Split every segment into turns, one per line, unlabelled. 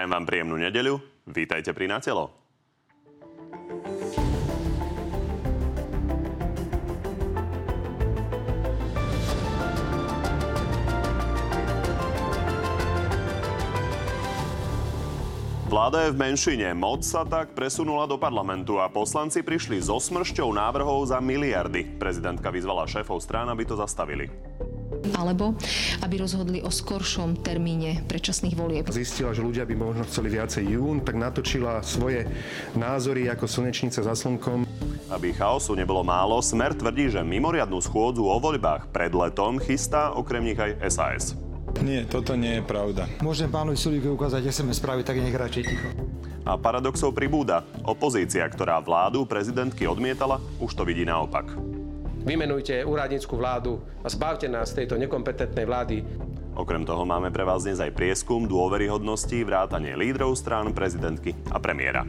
Prajem vám príjemnú nedeľu. Vítajte pri Natelo. Vláda je v menšine. Moc sa tak presunula do parlamentu a poslanci prišli so smršťou návrhov za miliardy. Prezidentka vyzvala šéfov strán, aby to zastavili
alebo aby rozhodli o skoršom termíne predčasných volieb.
Zistila, že ľudia by možno chceli viacej jún, tak natočila svoje názory ako slnečnica za slnkom.
Aby chaosu nebolo málo, Smer tvrdí, že mimoriadnú schôdzu o voľbách pred letom chystá okrem nich aj SAS.
Nie, toto nie je pravda.
Môžem pánovi Sulíkovi ukázať SMS správy, tak nech radšej ticho.
A paradoxov pribúda. Opozícia, ktorá vládu prezidentky odmietala, už to vidí naopak.
Vymenujte úradnícku vládu a zbavte nás tejto nekompetentnej vlády.
Okrem toho máme pre vás dnes aj prieskum dôveryhodnosti vrátanie lídrov strán prezidentky a premiéra.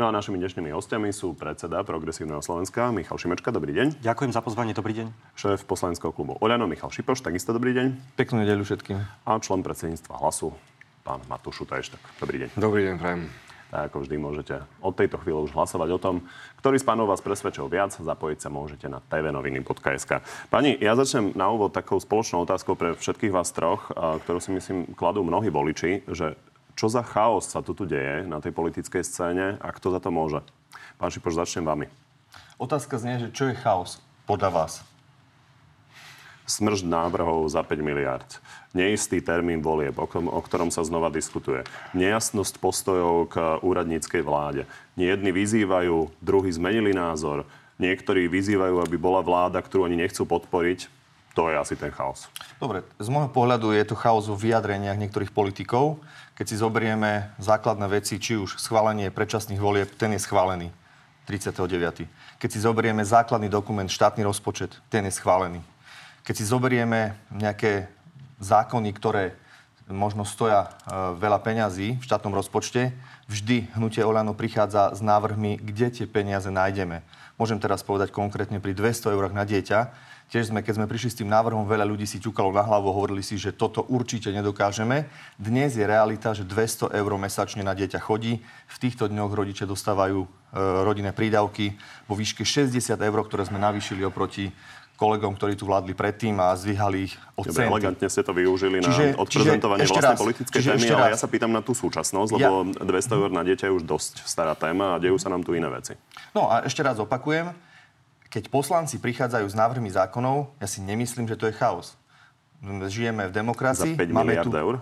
No a našimi dnešnými hostiami sú predseda Progresívneho Slovenska Michal Šimečka. Dobrý deň.
Ďakujem za pozvanie, dobrý deň.
Šéf poslaneckého klubu Oľano Michal Šipoš, takisto dobrý deň.
Peknú nedeľu všetkým.
A člen predsedníctva Hlasu, pán Matúš Šutajštek. Dobrý deň.
Dobrý deň, prajem.
Tak ako vždy môžete od tejto chvíle už hlasovať o tom, ktorý z pánov vás presvedčil viac. Zapojiť sa môžete na tvnoviny.sk. Pani, ja začnem na úvod takou spoločnou otázkou pre všetkých vás troch, ktorú si myslím kladú mnohí voliči, že čo za chaos sa tu, deje na tej politickej scéne a kto za to môže? Pán Šipoš, začnem vami.
Otázka znie, že čo je chaos podľa vás?
Smrž návrhov za 5 miliard. Neistý termín volieb, o, o ktorom sa znova diskutuje. Nejasnosť postojov k úradníckej vláde. Jedni vyzývajú, druhí zmenili názor. Niektorí vyzývajú, aby bola vláda, ktorú oni nechcú podporiť. To je asi ten chaos.
Dobre, z môjho pohľadu je to chaos vo vyjadreniach niektorých politikov. Keď si zoberieme základné veci, či už schválenie predčasných volieb, ten je schválený 39. Keď si zoberieme základný dokument, štátny rozpočet, ten je schválený. Keď si zoberieme nejaké zákony, ktoré možno stoja e, veľa peňazí v štátnom rozpočte, vždy hnutie Olano prichádza s návrhmi, kde tie peniaze nájdeme. Môžem teraz povedať konkrétne pri 200 eurách na dieťa, Tiež sme, keď sme prišli s tým návrhom, veľa ľudí si ťukalo na hlavu, hovorili si, že toto určite nedokážeme. Dnes je realita, že 200 eur mesačne na dieťa chodí. V týchto dňoch rodiče dostávajú e, rodinné prídavky vo výške 60 eur, ktoré sme navýšili oproti kolegom, ktorí tu vládli predtým a zvyhali ich od
centy. Elegantne ste to využili čiže, na odprezentovanie čiže vlastnej politickej témy, ale ja sa pýtam na tú súčasnosť, lebo ja... 200 eur na dieťa je už dosť stará téma a dejú sa nám tu iné veci.
No a ešte raz opakujem, keď poslanci prichádzajú s návrhmi zákonov, ja si nemyslím, že to je chaos. Žijeme v demokracii.
Za 5 miliard tu... eur?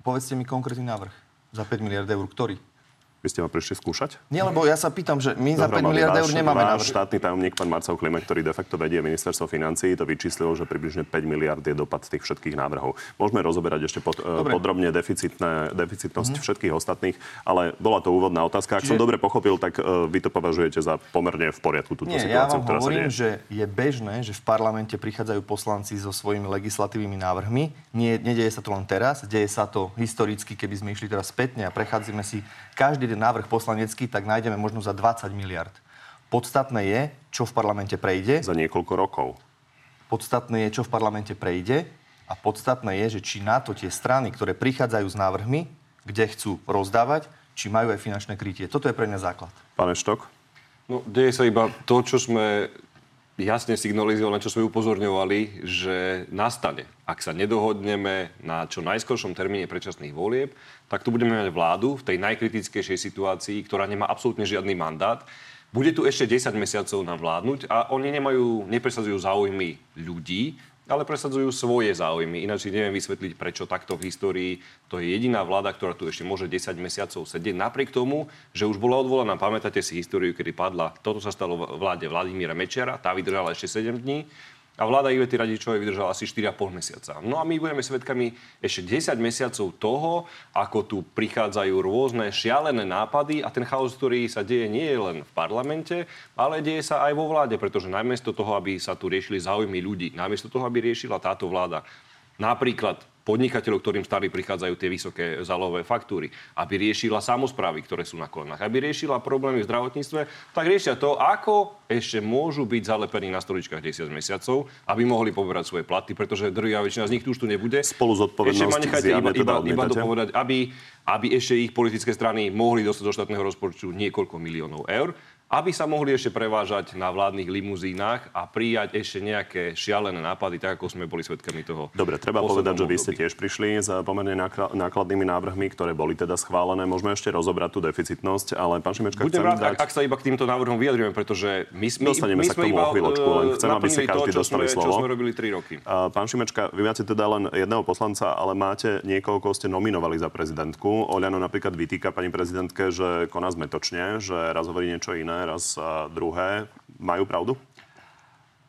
Povedzte mi konkrétny návrh. Za 5 miliard eur. Ktorý?
Vy ste ma prišli skúšať?
Nie, lebo ja sa pýtam, že my za 5 miliard eur nemáme
váš návrh. štátny tajomník, pán Marcel Klime, ktorý de facto vedie ministerstvo financií, to vyčíslil, že približne 5 miliard je dopad tých všetkých návrhov. Môžeme rozoberať ešte pod, eh, podrobne deficitné, deficitnosť mm-hmm. všetkých ostatných, ale bola to úvodná otázka. Ak Čiže... som dobre pochopil, tak uh, vy to považujete za pomerne v poriadku túto
Nie,
situáciu,
ja vám
ktorá
hovorím,
sa deje.
že je bežné, že v parlamente prichádzajú poslanci so svojimi legislatívnymi návrhmi. Nie, nedieje sa to len teraz, deje sa to historicky, keby sme išli teraz spätne a prechádzame si každý ten návrh poslanec vedecký, tak nájdeme možno za 20 miliard. Podstatné je, čo v parlamente prejde.
Za niekoľko rokov.
Podstatné je, čo v parlamente prejde a podstatné je, že či na to tie strany, ktoré prichádzajú s návrhmi, kde chcú rozdávať, či majú aj finančné krytie. Toto je pre mňa základ.
Pane Štok?
No, deje sa iba to, čo sme jasne signalizovali, na čo sme upozorňovali, že nastane. Ak sa nedohodneme na čo najskoršom termíne predčasných volieb, tak tu budeme mať vládu v tej najkritickejšej situácii, ktorá nemá absolútne žiadny mandát. Bude tu ešte 10 mesiacov nám vládnuť a oni nemajú, nepresadzujú záujmy ľudí, ale presadzujú svoje záujmy. Ináč si neviem vysvetliť, prečo takto v histórii to je jediná vláda, ktorá tu ešte môže 10 mesiacov sedieť. Napriek tomu, že už bola odvolaná, pamätáte si históriu, kedy padla, toto sa stalo vláde Vladimíra Mečera, tá vydržala ešte 7 dní a vláda Ivety Radičovej vydržala asi 4,5 mesiaca. No a my budeme svedkami ešte 10 mesiacov toho, ako tu prichádzajú rôzne šialené nápady a ten chaos, ktorý sa deje nie je len v parlamente, ale deje sa aj vo vláde, pretože namiesto toho, aby sa tu riešili záujmy ľudí, namiesto toho, aby riešila táto vláda napríklad podnikateľov, ktorým stále prichádzajú tie vysoké zálové faktúry, aby riešila samozprávy, ktoré sú na kolenách, aby riešila problémy v zdravotníctve, tak riešia to, ako ešte môžu byť zalepení na stoličkách 10 mesiacov, aby mohli poberať svoje platy, pretože druhá väčšina z nich tu už tu nebude.
Spolu zodpovednosť
Ešte ma nechajte iba, iba, iba dopovedať, aby, aby ešte ich politické strany mohli dostať do štátneho rozpočtu niekoľko miliónov eur aby sa mohli ešte prevážať na vládnych limuzínach a prijať ešte nejaké šialené nápady, tak ako sme boli svedkami toho.
Dobre, treba povedať, že vy ste tiež prišli s pomerne nákla- nákladnými návrhmi, ktoré boli teda schválené. Môžeme ešte rozobrať tú deficitnosť, ale pán Šimečka,
Budem rád,
dať...
ak, ak sa iba k týmto návrhom vyjadrujeme, pretože my, my,
Dostaneme
my
sa k
sme
tomu
iba
o chvíľočku, len
eh,
chcem, aby si
naplnili
každý
to, čo
dostali
sme,
slovo.
Čo sme robili 3 roky.
A Pán Šimečka, vy máte teda len jedného poslanca, ale máte niekoho, koho ste nominovali za prezidentku. Oľano napríklad vytýka pani prezidentke, že koná zmetočne, že raz hovorí niečo iné, raz a druhé. Majú pravdu?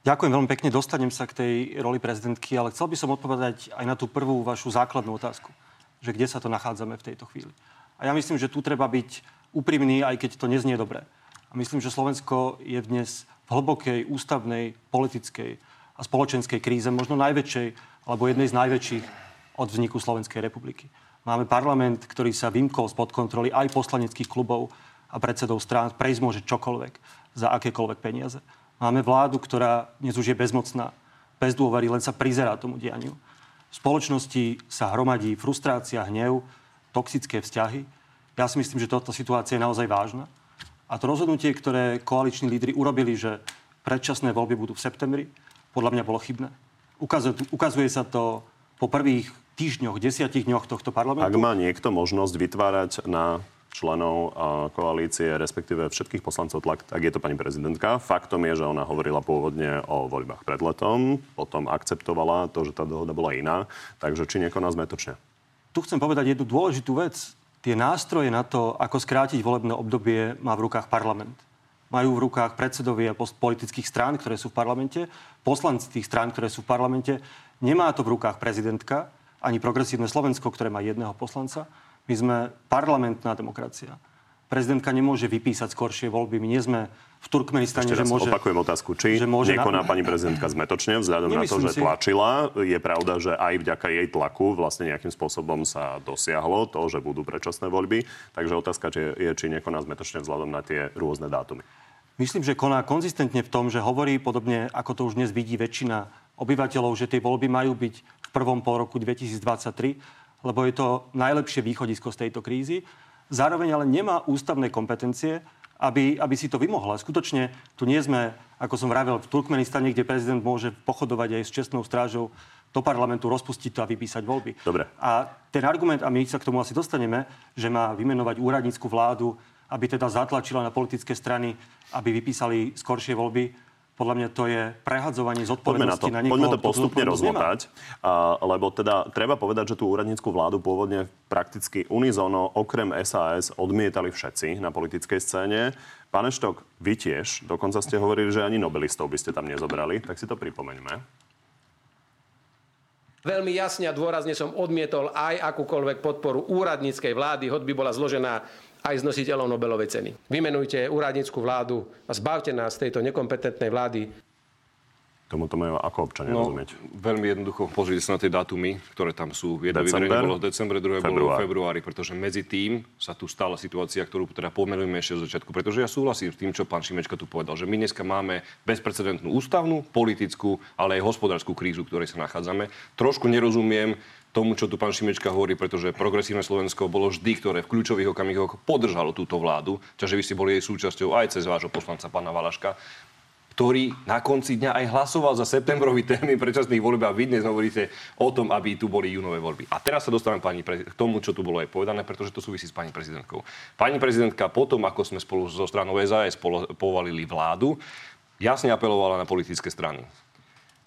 Ďakujem veľmi pekne, dostanem sa k tej roli prezidentky, ale chcel by som odpovedať aj na tú prvú vašu základnú otázku, že kde sa to nachádzame v tejto chvíli. A ja myslím, že tu treba byť úprimný, aj keď to neznie dobre. A myslím, že Slovensko je dnes v hlbokej ústavnej, politickej a spoločenskej kríze, možno najväčšej, alebo jednej z najväčších od vzniku Slovenskej republiky. Máme parlament, ktorý sa vymkol spod kontroly aj poslaneckých klubov a predsedov strán. Prejsť môže čokoľvek za akékoľvek peniaze. Máme vládu, ktorá dnes už je bezmocná, bez dôvery, len sa prizerá tomu dianiu. V spoločnosti sa hromadí frustrácia, hnev, toxické vzťahy. Ja si myslím, že táto situácia je naozaj vážna. A to rozhodnutie, ktoré koaliční lídry urobili, že predčasné voľby budú v septembri, podľa mňa bolo chybné. Ukazuje, ukazuje sa to po prvých týždňoch, desiatich dňoch tohto parlamentu.
Ak má niekto možnosť vytvárať na členov koalície, respektíve všetkých poslancov tlak, tak je to pani prezidentka. Faktom je, že ona hovorila pôvodne o voľbách pred letom, potom akceptovala to, že tá dohoda bola iná. Takže či nekoná zmetočne?
Tu chcem povedať jednu dôležitú vec. Tie nástroje na to, ako skrátiť volebné obdobie, má v rukách parlament. Majú v rukách predsedovia politických strán, ktoré sú v parlamente, poslanci tých strán, ktoré sú v parlamente. Nemá to v rukách prezidentka, ani progresívne Slovensko, ktoré má jedného poslanca. My sme parlamentná demokracia. Prezidentka nemôže vypísať skoršie voľby. My nie sme v Turkmenistane,
Ešte
že
raz
môže...
opakujem otázku. Či
že môže na-
nekoná pani prezidentka zmetočne vzhľadom na to,
Nemyslím
že
si.
tlačila. Je pravda, že aj vďaka jej tlaku vlastne nejakým spôsobom sa dosiahlo to, že budú predčasné voľby. Takže otázka či je, či nekoná zmetočne vzhľadom na tie rôzne dátumy.
Myslím, že koná konzistentne v tom, že hovorí podobne, ako to už dnes vidí väčšina obyvateľov, že tie voľby majú byť v prvom pol roku 2023, lebo je to najlepšie východisko z tejto krízy. Zároveň ale nemá ústavné kompetencie, aby, aby si to vymohla. Skutočne tu nie sme, ako som vravel, v Turkmenistane, kde prezident môže pochodovať aj s čestnou strážou do parlamentu, rozpustiť to a vypísať voľby.
Dobre.
A ten argument, a my sa k tomu asi dostaneme, že má vymenovať úradnícku vládu, aby teda zatlačila na politické strany, aby vypísali skoršie voľby, podľa mňa to je prehadzovanie
Poďme na to,
zodpovednosti na, niekoho,
poďme to postupne rozmotať, a, lebo teda treba povedať, že tú úradnícku vládu pôvodne prakticky unizono okrem SAS odmietali všetci na politickej scéne. Pán Eštok, vy tiež, dokonca ste hovorili, že ani nobelistov by ste tam nezobrali, tak si to pripomeňme.
Veľmi jasne a dôrazne som odmietol aj akúkoľvek podporu úradníckej vlády, hoď by bola zložená aj z nositeľov Nobelovej ceny. Vymenujte úradnícku vládu a zbavte nás tejto nekompetentnej vlády.
Tomuto majú ako občania
No,
rozumieť.
veľmi jednoducho pozrite sa na tie dátumy, ktoré tam sú. Jedno
December,
bolo v decembre, druhé bolo v februári, pretože medzi tým sa tu stala situácia, ktorú teda pomenujeme ešte z začiatku. Pretože ja súhlasím s tým, čo pán Šimečka tu povedal, že my dneska máme bezprecedentnú ústavnú, politickú, ale aj hospodárskú krízu, v ktorej sa nachádzame. Trošku nerozumiem tomu, čo tu pán Šimečka hovorí, pretože progresívne Slovensko bolo vždy, ktoré v kľúčových okamihoch podržalo túto vládu, čiže vy ste boli jej súčasťou aj cez vášho poslanca pána Valaška ktorý na konci dňa aj hlasoval za septembrový termín predčasných volieb a vy dnes hovoríte o tom, aby tu boli júnové voľby. A teraz sa dostávam pani pre... k tomu, čo tu bolo aj povedané, pretože to súvisí s pani prezidentkou. Pani prezidentka potom, ako sme spolu so stranou SAS povalili vládu, jasne apelovala na politické strany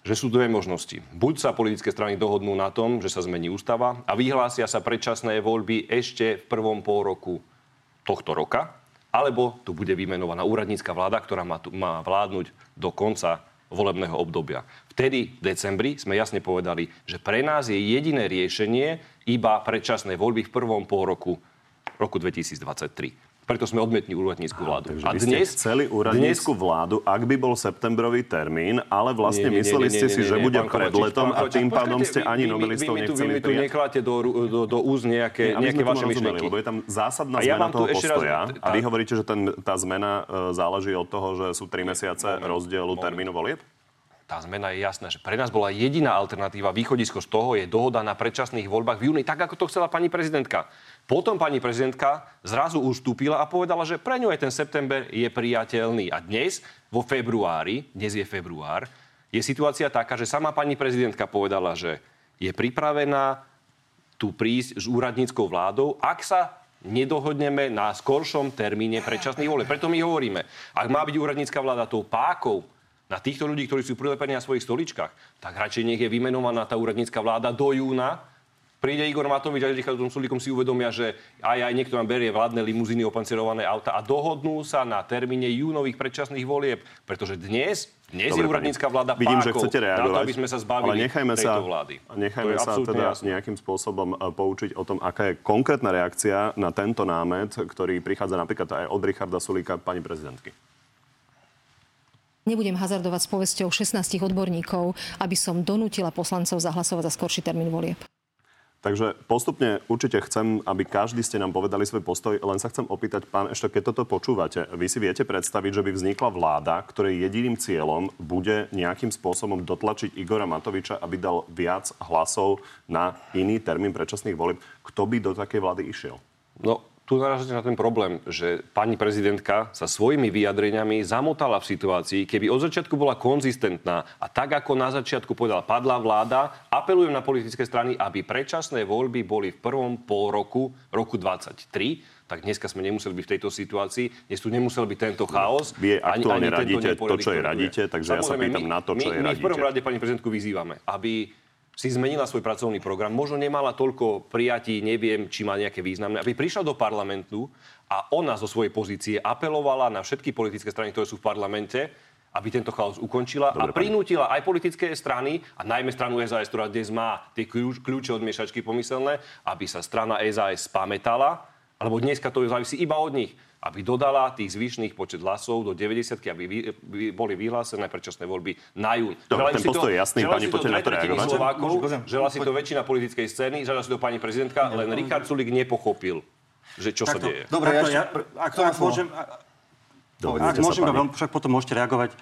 že sú dve možnosti. Buď sa politické strany dohodnú na tom, že sa zmení ústava a vyhlásia sa predčasné voľby ešte v prvom pol roku tohto roka, alebo tu bude vymenovaná úradnícka vláda, ktorá má, tu, má vládnuť do konca volebného obdobia. Vtedy, v decembri, sme jasne povedali, že pre nás je jediné riešenie iba predčasné voľby v prvom pol roku roku 2023. Preto sme odmietli úradnícku vládu.
Takže vy ste chceli úradnícku vládu, ak by bol septembrový termín, ale vlastne
Nie, nie, nie,
mysleli
nie,
ste
nie,
si,
nie,
že
nie,
bude pred
Kovačič,
letom
pán
a tým pádom ste ani
vy- vy-
novelistov
vy mi tu-
nechceli
Vy mi tu do, do, do úst nejaké,
Nie,
nejaké vaše myšlienky.
lebo je tam zásadná
A ja
zmena toho
ešte raz-
postoja.
tá-
A vy hovoríte, že ten, tá zmena e, záleží od toho, že sú tri mesiace rozdielu termínu volieb?
Tá zmena je jasná, že pre nás bola jediná alternatíva, východisko z toho je dohoda na predčasných voľbách v júni, tak ako to chcela pani prezidentka. Potom pani prezidentka zrazu ustúpila a povedala, že pre ňu aj ten september je priateľný. A dnes, vo februári, dnes je február, je situácia taká, že sama pani prezidentka povedala, že je pripravená tu prísť s úradníckou vládou, ak sa nedohodneme na skoršom termíne predčasných volieb. Preto my hovoríme, ak má byť úradnícka vláda tou pákou na týchto ľudí, ktorí sú prilepení na svojich stoličkách, tak radšej nech je vymenovaná tá úradnícka vláda do júna. Príde Igor Matovič a Richardom Sulíkom si uvedomia, že aj aj niekto nám berie vládne limuzíny, opancirované auta a dohodnú sa na termíne júnových predčasných volieb. Pretože dnes, dnes je
Dobre, pani.
úradnícka vláda
Vidím, že
pákou
chcete
na
reagovať.
to, aby sme sa zbavili
ale nechajme
tejto
sa,
vlády.
Nechajme
je
sa teda
jasné.
nejakým spôsobom e, poučiť o tom, aká je konkrétna reakcia na tento námet, ktorý prichádza napríklad aj od Richarda Sulíka, pani prezidentky.
Nebudem hazardovať s povesťou 16 odborníkov, aby som donútila poslancov zahlasovať za skorší termín volieb.
Takže postupne určite chcem, aby každý ste nám povedali svoj postoj. Len sa chcem opýtať, pán Ešto, keď toto počúvate, vy si viete predstaviť, že by vznikla vláda, ktorej jediným cieľom bude nejakým spôsobom dotlačiť Igora Matoviča, aby dal viac hlasov na iný termín predčasných volieb. Kto by do takej vlády išiel?
No, tu narážate na ten problém, že pani prezidentka sa svojimi vyjadreniami zamotala v situácii, keby od začiatku bola konzistentná a tak ako na začiatku povedala, padla vláda, apelujem na politické strany, aby predčasné voľby boli v prvom pol roku, roku 23, tak dneska sme nemuseli byť v tejto situácii, dnes tu nemusel byť tento chaos.
Vy aktuálne
tento
radíte to, čo je radíte, takže ja sa
Samozrejme,
pýtam
my-
na to, čo
my,
je
My v prvom
radíte.
rade pani prezidentku vyzývame, aby si zmenila svoj pracovný program. Možno nemala toľko prijatí, neviem, či má nejaké významné. Aby prišla do parlamentu a ona zo svojej pozície apelovala na všetky politické strany, ktoré sú v parlamente, aby tento chaos ukončila
Dobre,
a prinútila aj politické strany, a najmä stranu SAS, ktorá dnes má tie kľúč, kľúče od miešačky pomyselné, aby sa strana SAS spamätala, alebo dneska to závisí iba od nich, aby dodala tých zvyšných počet hlasov do 90 aby vy, vy, boli vyhlásené predčasné voľby na jún.
Dobre, ten
si
postoj je jasný, pani, poďte na to reagovať.
Slovákov, žela si to väčšina politickej scény, žela si to pani prezidentka, len Richard Sulik nepochopil, že čo sa
Takto.
deje.
Dobre,
Takto,
ja
ak to ak môžem,
Dobre,
ak
sa,
môžem,
pani.
vám však potom môžete reagovať.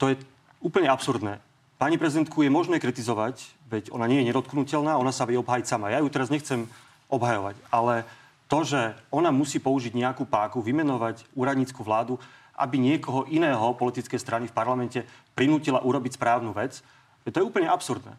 To je úplne absurdné. Pani prezidentku je možné kritizovať, veď ona nie je nedotknutelná, ona sa vie obhajiť sama. Ja ju teraz nechcem obhajovať, ale to, že ona musí použiť nejakú páku, vymenovať úradnícku vládu, aby niekoho iného politické strany v parlamente prinútila urobiť správnu vec, to je úplne absurdné.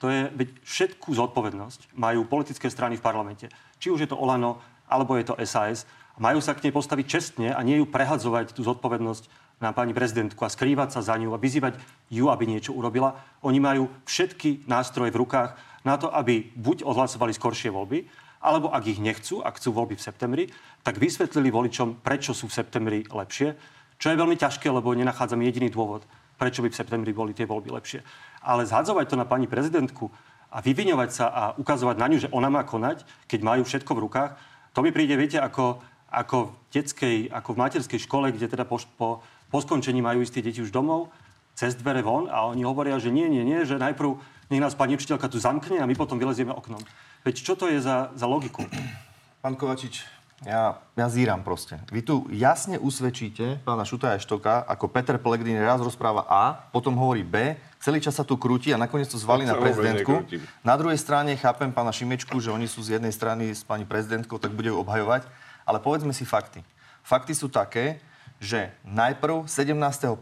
To je, veď všetkú zodpovednosť majú politické strany v parlamente. Či už je to Olano, alebo je to SAS. Majú sa k nej postaviť čestne a nie ju prehadzovať tú zodpovednosť na pani prezidentku a skrývať sa za ňu a vyzývať ju, aby niečo urobila. Oni majú všetky nástroje v rukách na to, aby buď odhlasovali skoršie voľby, alebo ak ich nechcú, ak chcú voľby v septembri, tak vysvetlili voličom, prečo sú v septembri lepšie, čo je veľmi ťažké, lebo nenachádzam jediný dôvod, prečo by v septembri boli tie voľby lepšie. Ale zhadzovať to na pani prezidentku a vyviňovať sa a ukazovať na ňu, že ona má konať, keď majú všetko v rukách, to mi príde, viete, ako, ako v detskej, ako v materskej škole, kde teda po, po, po skončení majú tie deti už domov, cez dvere von a oni hovoria, že nie, nie, nie, že najprv nech nás pani učiteľka tu zamkne a my potom vylezieme oknom. Veď čo to je za, za logiku?
Pán Kovačič, ja, ja zíram proste. Vy tu jasne usvedčíte pána Šutaja Štoka, ako Peter Pellegrini raz rozpráva A, potom hovorí B, celý čas sa tu krúti a nakoniec to zvali na prezidentku. Na druhej strane chápem pána Šimečku, že oni sú z jednej strany s pani prezidentkou, tak bude ju obhajovať. Ale povedzme si fakty. Fakty sú také, že najprv 17.1.,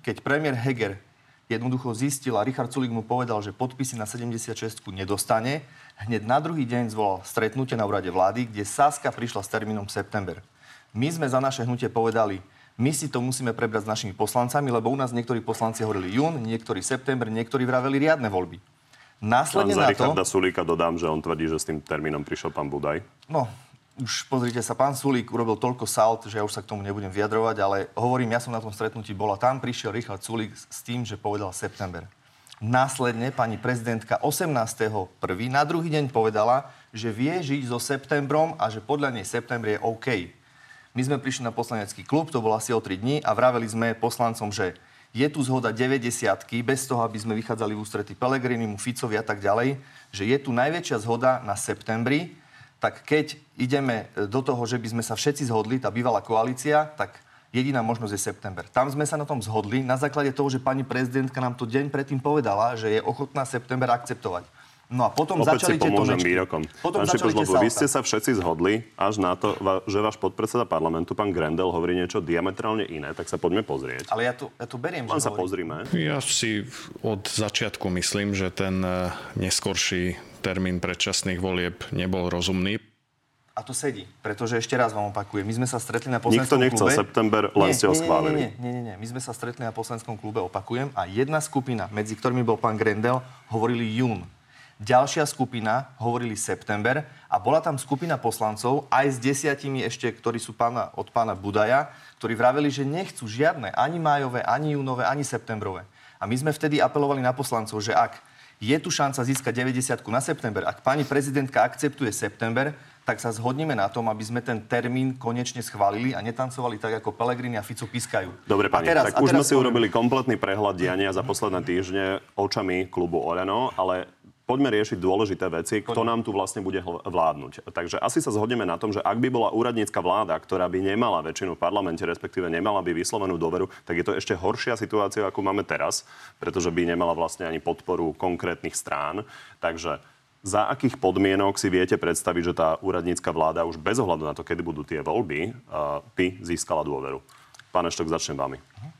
keď premiér Heger jednoducho zistil a Richard Sulik mu povedal, že podpisy na 76 nedostane, hneď na druhý deň zvolal stretnutie na úrade vlády, kde Saska prišla s termínom september. My sme za naše hnutie povedali, my si to musíme prebrať s našimi poslancami, lebo u nás niektorí poslanci hovorili jún, niektorí september, niektorí vraveli riadne voľby.
Len
Následne
za
na to...
Richarda Sulíka dodám, že on tvrdí, že s tým termínom prišiel pán Budaj.
No, už pozrite sa, pán Sulík urobil toľko salt, že ja už sa k tomu nebudem vyjadrovať, ale hovorím, ja som na tom stretnutí bola. Tam prišiel Richard Sulík s tým, že povedal september. Následne pani prezidentka 18.1. na druhý deň povedala, že vie žiť so septembrom a že podľa nej september je OK. My sme prišli na poslanecký klub, to bolo asi o 3 dní a vraveli sme poslancom, že je tu zhoda 90 bez toho, aby sme vychádzali v ústrety Pelegrinimu, Ficovi a tak ďalej, že je tu najväčšia zhoda na septembri, tak keď ideme do toho, že by sme sa všetci zhodli, tá bývalá koalícia, tak jediná možnosť je september. Tam sme sa na tom zhodli na základe toho, že pani prezidentka nám to deň predtým povedala, že je ochotná september akceptovať. No a potom
Opäť
začali
si pomôžem výrokom.
Potom
Pán
začali
lebo vy ste sa všetci zhodli až na to, že váš podpredseda parlamentu, pán Grendel, hovorí niečo diametrálne iné, tak sa poďme pozrieť.
Ale ja to, ja to beriem,
Len
že
sa
hovorí.
pozrime.
Ja si od začiatku myslím, že ten eh, neskorší termín predčasných volieb nebol rozumný.
A to sedí, pretože ešte raz vám opakujem, my sme sa stretli na
Nikto
poslaneckom
nechcel
klube.
september, len ste ho schválili.
Nie, nie, nie, nie, my sme sa stretli na poslaneckom klube, opakujem, a jedna skupina, medzi ktorými bol pán Grendel, hovorili jún. Ďalšia skupina hovorili september a bola tam skupina poslancov aj s desiatimi ešte, ktorí sú pána, od pána Budaja, ktorí vraveli, že nechcú žiadne ani májové, ani júnové, ani septembrové. A my sme vtedy apelovali na poslancov, že ak je tu šanca získať 90 na september, ak pani prezidentka akceptuje september, tak sa zhodneme na tom, aby sme ten termín konečne schválili a netancovali tak, ako Pelegrini a Fico pískajú.
Dobre,
A
pani,
teraz-
tak
a
už sme si urobili kompletný prehľad diania za posledné týždne očami klubu Oľano, ale poďme riešiť dôležité veci, kto nám tu vlastne bude vládnuť. Takže asi sa zhodneme na tom, že ak by bola úradnícka vláda, ktorá by nemala väčšinu v parlamente, respektíve nemala by vyslovenú dôveru, tak je to ešte horšia situácia, ako máme teraz, pretože by nemala vlastne ani podporu konkrétnych strán. Takže za akých podmienok si viete predstaviť, že tá úradnícka vláda už bez ohľadu na to, kedy budú tie voľby, by získala dôveru? Pán Eštok, začnem vami.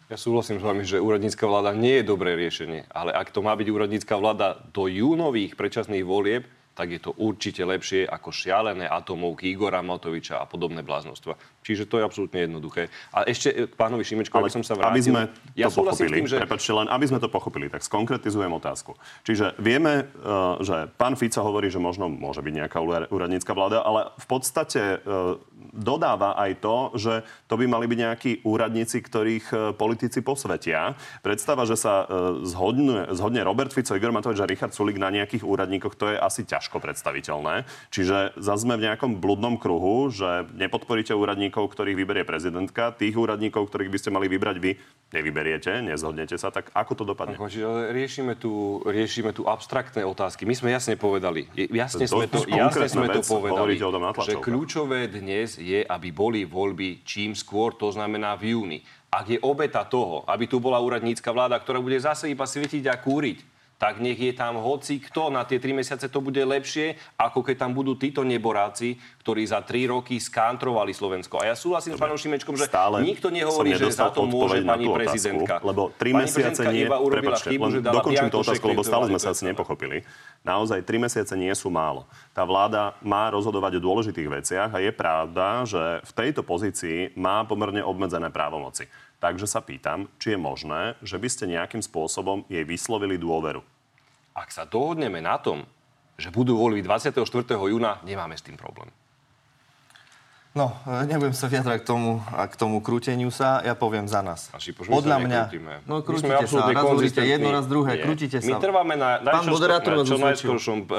Ja súhlasím s vami, že úradnícka vláda nie je dobré riešenie, ale ak to má byť úradnícka vláda do júnových predčasných volieb, tak je to určite lepšie ako šialené atomovky Igora Matoviča a podobné bláznostva. Čiže to je absolútne jednoduché. A ešte e, k pánovi Šimečkovi, aby som sa
aby
vrátil.
sme
ja
to pochopili,
tým, že
prepačte, len aby sme to pochopili, tak skonkretizujem otázku. Čiže vieme, eh, že pán Fico hovorí, že možno môže byť nejaká úra- úradnícka vláda, ale v podstate eh, dodáva aj to, že to by mali byť nejakí úradníci, ktorých politici posvetia. Predstava, že sa zhodne, zhodne Robert Fico, Igor Matovič a Richard Sulik na nejakých úradníkoch, to je asi ťažko predstaviteľné. Čiže zase sme v nejakom bludnom kruhu, že nepodporíte úradníkov, ktorých vyberie prezidentka, tých úradníkov, ktorých by ste mali vybrať vy, nevyberiete, nezhodnete sa, tak ako to dopadne?
Ale riešime tu, riešime tu abstraktné otázky. My sme jasne povedali, jasne
To-
sme
to
jasne sme to povedali, že kľúčové dnes je, aby boli voľby čím skôr, to znamená v júni. Ak je obeta toho, aby tu bola úradnícka vláda, ktorá bude zase iba svietiť a kúriť, tak nech je tam hoci kto. Na tie tri mesiace to bude lepšie, ako keď tam budú títo neboráci, ktorí za tri roky skantrovali Slovensko. A ja súhlasím s pánom Šimečkom, že
Stále
nikto nehovorí, že za to môže pani
otázku,
prezidentka.
Lebo tri
Pani
mesiace
prezidentka
nie...
iba
Prepačte,
chybu,
len dokončím tú otázku, lebo stále sme sa asi nepochopili. Naozaj, tri mesiace nie sú málo. Tá vláda má rozhodovať o dôležitých veciach a je pravda, že v tejto pozícii má pomerne obmedzené právomoci. Takže sa pýtam, či je možné, že by ste nejakým spôsobom jej vyslovili dôveru.
Ak sa dohodneme na tom, že budú voľby 24. júna, nemáme s tým problém.
No, e, nebudem sa vyjadrať k tomu, a k tomu krúteniu sa, ja poviem za nás.
A Šipoš, my
Podľa
sa
mňa...
nekrútime.
No, krútite sa, raz hovoríte jedno, raz druhé,
Nie.
krútite sa.
My trváme na, na, na čo
usvedčil.
najskôršom uh,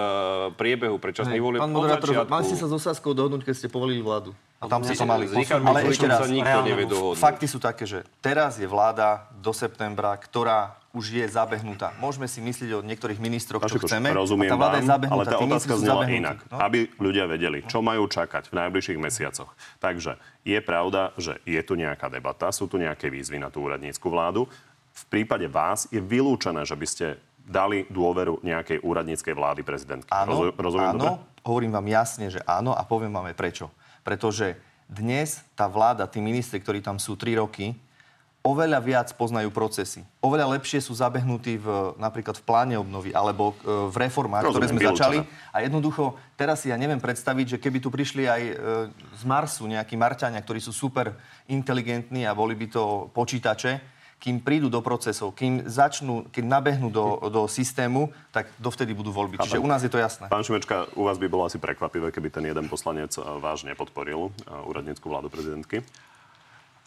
priebehu predčasných volieb.
Pán
od
moderátor, mali ste sa so Saskou dohodnúť, keď ste povolili vládu. A tam ste
S-
to mali.
s Richardom
Ale ešte raz,
sa
fakty sú také, že teraz je vláda do septembra, ktorá už je zabehnutá. Môžeme si myslieť o niektorých ministroch, čo chceme.
rozumiem
a tá vláda
vám,
je zabehnutá.
ale tá otázka znela inak.
No.
Aby ľudia vedeli, čo majú čakať v najbližších mesiacoch. Takže je pravda, že je tu nejaká debata, sú tu nejaké výzvy na tú úradnícku vládu. V prípade vás je vylúčené, že by ste dali dôveru nejakej úradníckej vlády prezidentky.
Áno,
Rozu- rozumiem
áno,
dobre?
hovorím vám jasne, že áno a poviem vám aj prečo. Pretože dnes tá vláda, tí ministri, ktorí tam sú 3 roky, oveľa viac poznajú procesy. Oveľa lepšie sú zabehnutí v, napríklad v pláne obnovy alebo e, v reformách, ktoré
Rozumiem,
sme začali.
vylúčené.
A jednoducho, teraz si ja neviem predstaviť, že keby tu prišli aj e, z Marsu nejakí Marťania, ktorí sú super inteligentní a boli by to počítače, kým prídu do procesov, kým začnú, keď nabehnú do, do systému, tak dovtedy budú voľby. Čiže u nás je to jasné.
Pán Šimečka, u vás by bolo asi prekvapivé, keby ten jeden poslanec váš nepodporil eh, úradnícku vládu prezidentky.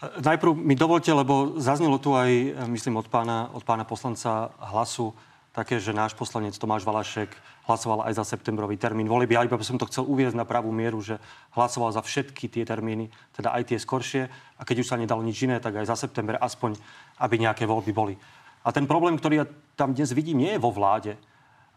Najprv mi dovolte, lebo zaznelo tu aj, myslím, od pána, od pána poslanca hlasu, také, že náš poslanec Tomáš Valašek hlasoval aj za septembrový termín volieb. Ja iba som to chcel uviezť na pravú mieru, že hlasoval za všetky tie termíny, teda aj tie skoršie. A keď už sa nedalo nič iné, tak aj za september aspoň, aby nejaké voľby boli. A ten problém, ktorý ja tam dnes vidím, nie je vo vláde.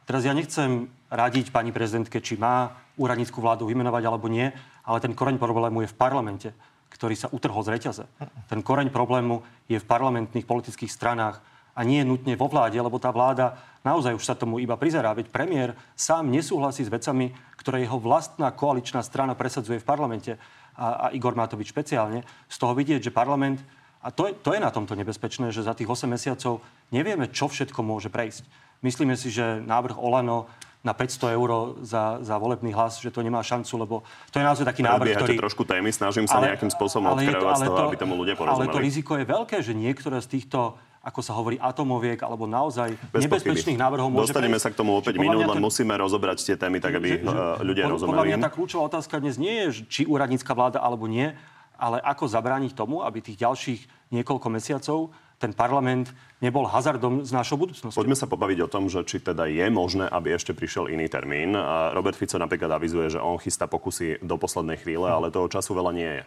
Teraz ja nechcem radiť pani prezidentke, či má úradnícku vládu vymenovať alebo nie, ale ten koreň problému je v parlamente, ktorý sa utrhol z reťaze. Ten koreň problému je v parlamentných politických stranách, a nie nutne vo vláde, lebo tá vláda naozaj už sa tomu iba prizerá. Veď premiér sám nesúhlasí s vecami, ktoré jeho vlastná koaličná strana presadzuje v parlamente a, a Igor Matovič špeciálne. Z toho vidieť, že parlament, a to je, to je na tomto nebezpečné, že za tých 8 mesiacov nevieme, čo všetko môže prejsť. Myslíme si, že návrh Olano na 500 eur za, za volebný hlas, že to nemá šancu, lebo to je naozaj taký návrh, ktorý...
trošku témy, snažím sa ale, nejakým spôsobom odkrajovať z toho, to, aby tomu ľudia porozumeli.
Ale to riziko je veľké, že niektoré z týchto ako sa hovorí, atomoviek alebo naozaj Bez nebezpečných pochyby. návrhov môže
Dostaneme prejsť. sa k tomu opäť minút, len musíme rozobrať tie témy tak, aby že, že, eh, ľudia pod, rozumeli.
Podľa mňa tá kľúčová otázka dnes nie je, či úradnícka vláda alebo nie, ale ako zabrániť tomu, aby tých ďalších niekoľko mesiacov ten parlament nebol hazardom s našou budúcnosťou.
Poďme sa pobaviť o tom, že či teda je možné, aby ešte prišiel iný termín. Robert Fico napríklad avizuje, že on chystá pokusy do poslednej chvíle, ale toho času veľa nie je.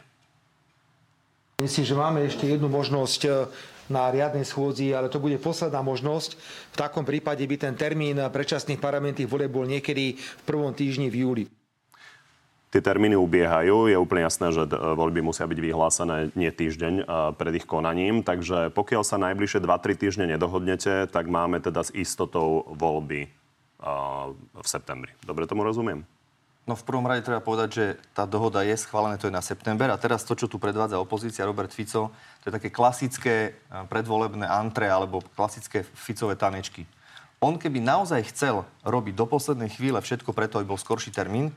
Myslím, že máme ešte jednu možnosť na riadnej schôdzi, ale to bude posledná možnosť. V takom prípade by ten termín predčasných parlamentných volieb bol niekedy v prvom týždni v júli.
Tie termíny ubiehajú. Je úplne jasné, že voľby musia byť vyhlásené nie týždeň e, pred ich konaním. Takže pokiaľ sa najbližšie 2-3 týždne nedohodnete, tak máme teda s istotou voľby e, v septembri. Dobre tomu rozumiem?
No v prvom rade treba povedať, že tá dohoda je schválená, to je na september. A teraz to, čo tu predvádza opozícia, Robert Fico, to je také klasické eh, predvolebné antre alebo klasické Ficové tanečky. On keby naozaj chcel robiť do poslednej chvíle všetko preto, aby bol skorší termín,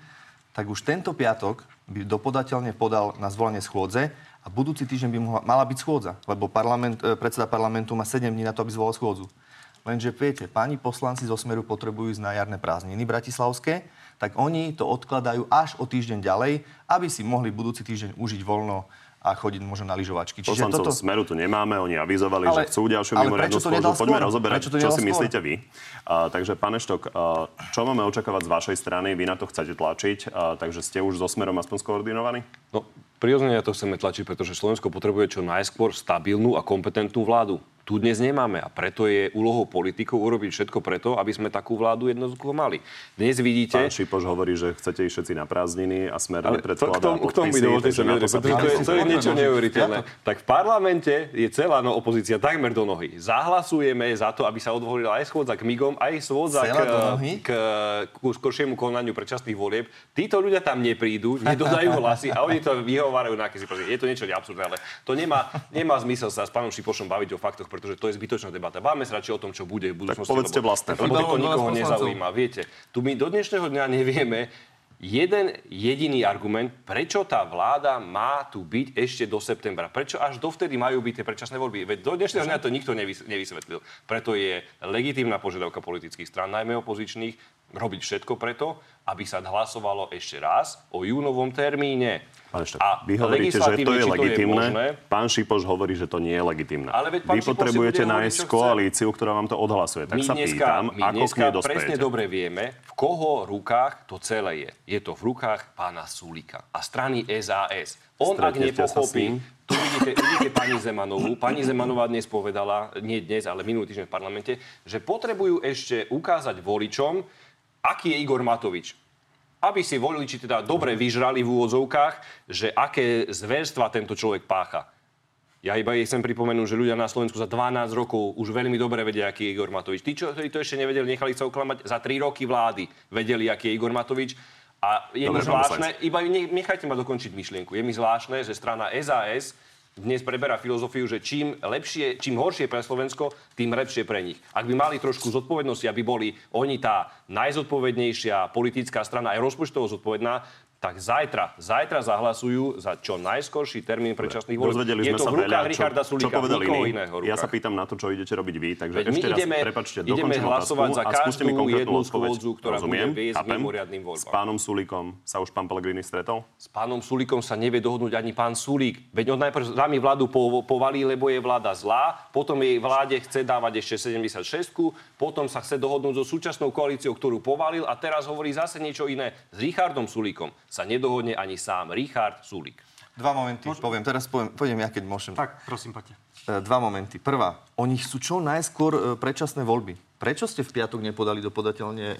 tak už tento piatok by dopodateľne podal na zvolanie schôdze a budúci týždeň by mohla, mala byť schôdza, lebo parlament, eh, predseda parlamentu má 7 dní na to, aby zvolal schôdzu. Lenže viete, páni poslanci zo Smeru potrebujú ísť na jarné prázdniny bratislavské, tak oni to odkladajú až o týždeň ďalej, aby si mohli budúci týždeň užiť voľno a chodiť možno na lyžovačky.
Čiže Poslancov toto... Smeru tu nemáme, oni avizovali, ale, že chcú ďalšiu mimoriadnu schôdzu. Poďme rozoberať, čo si skôr? myslíte vy. Uh, takže, pán Eštok, uh, čo máme očakávať z vašej strany? Vy na to chcete tlačiť, uh, takže ste už so Smerom aspoň skoordinovaní?
No, prirodzene to chceme tlačiť, pretože Slovensko potrebuje čo najskôr stabilnú a kompetentnú vládu tu dnes nemáme. A preto je úlohou politikov urobiť všetko preto, aby sme takú vládu jednoducho mali. Dnes vidíte...
Pán Šipoš hovorí, že chcete ísť všetci na prázdniny a smer nepredkladá
K tomu dovolte sa to, to je niečo neuveriteľné. Tak v parlamente je celá no, opozícia takmer do nohy. Zahlasujeme za to, aby sa odvolila aj schôdza k MIGom, aj schôdza k, k, k skoršiemu konaniu predčasných volieb. Títo ľudia tam neprídu, nedodajú hlasy a oni to vyhovárajú na akýsi Je to niečo absurdné, ale to nemá, nemá zmysel sa s pánom Šipošom baviť o faktoch, pretože to je zbytočná debata. Báme sa radšej o tom, čo bude v budúcnosti.
Tak povedzte vlastne.
Lebo to nikoho nezaujíma. Viete, tu my do dnešného dňa nevieme, jeden jediný argument, prečo tá vláda má tu byť ešte do septembra. Prečo až dovtedy majú byť tie predčasné voľby. Veď do dnešného dňa to nikto nevysvetlil. Preto je legitímna požiadavka politických strán, najmä opozičných, robiť všetko preto, aby sa hlasovalo ešte raz o júnovom termíne.
Pán Štok, a vy hovoríte, že to je legitimné. Pán Šipoš hovorí, že to nie je legitimné. Ale veď vy potrebujete nájsť koalíciu, ktorá vám to odhlasuje. Tak my sa dneska, pýtam, my ako dneska k
presne dobre vieme, v koho rukách to celé je. Je to v rukách pána Sulika a strany SAS. On, ak nepochopí, tu vidíte, vidíte pani Zemanovú. Pani Zemanová dnes povedala, nie dnes, ale minulý týždeň v parlamente, že potrebujú ešte ukázať voličom, aký je Igor Matovič aby si voliči teda dobre vyžrali v úvodzovkách, že aké zverstva tento človek pácha. Ja iba jej chcem pripomenúť, že ľudia na Slovensku za 12 rokov už veľmi dobre vedia, aký je Igor Matovič. Tí, čo to ešte nevedeli, nechali sa oklamať, za 3 roky vlády vedeli, aký je Igor Matovič. A je dobre, mi zvláštne, iba nechajte ma dokončiť myšlienku, je mi zvláštne, že strana SAS dnes preberá filozofiu, že čím, lepšie, čím horšie pre Slovensko, tým lepšie pre nich. Ak by mali trošku zodpovednosti, aby boli oni tá najzodpovednejšia politická strana, aj rozpočtovo zodpovedná, tak zajtra, zajtra zahlasujú za čo najskorší termín predčasných volieb.
Dozvedeli
Je
sme
to
sa
v rukách
veľa, čo,
Richarda
čo
Sulíka,
povedali
nikoho
iní.
iného
Ja sa
rukách.
pýtam na to, čo idete robiť vy, takže
Veď
ešte raz,
ideme,
prepačte,
ideme hlasovať za
mi
každú
konkrétnu
jednu schôdzu, ktorá bude
Rozumiem,
viesť k
chápem.
mimoriadnym voľbám.
S pánom Sulíkom sa už pán Pellegrini stretol?
S pánom Sulíkom sa nevie dohodnúť ani pán Sulík. Veď on najprv nami vládu po- povalí, lebo je vláda zlá, potom jej vláde chce dávať ešte 76 potom sa chce dohodnúť so súčasnou koalíciou, ktorú povalil a teraz hovorí zase niečo iné. S Richardom Sulíkom sa nedohodne ani sám Richard Sulík.
Dva momenty, poviem, teraz poviem, poviem ja, keď môžem.
Tak, prosím, poďte.
E, Dva momenty. Prvá, oni chcú čo najskôr e, predčasné voľby. Prečo ste v piatok nepodali dopodateľne e, e,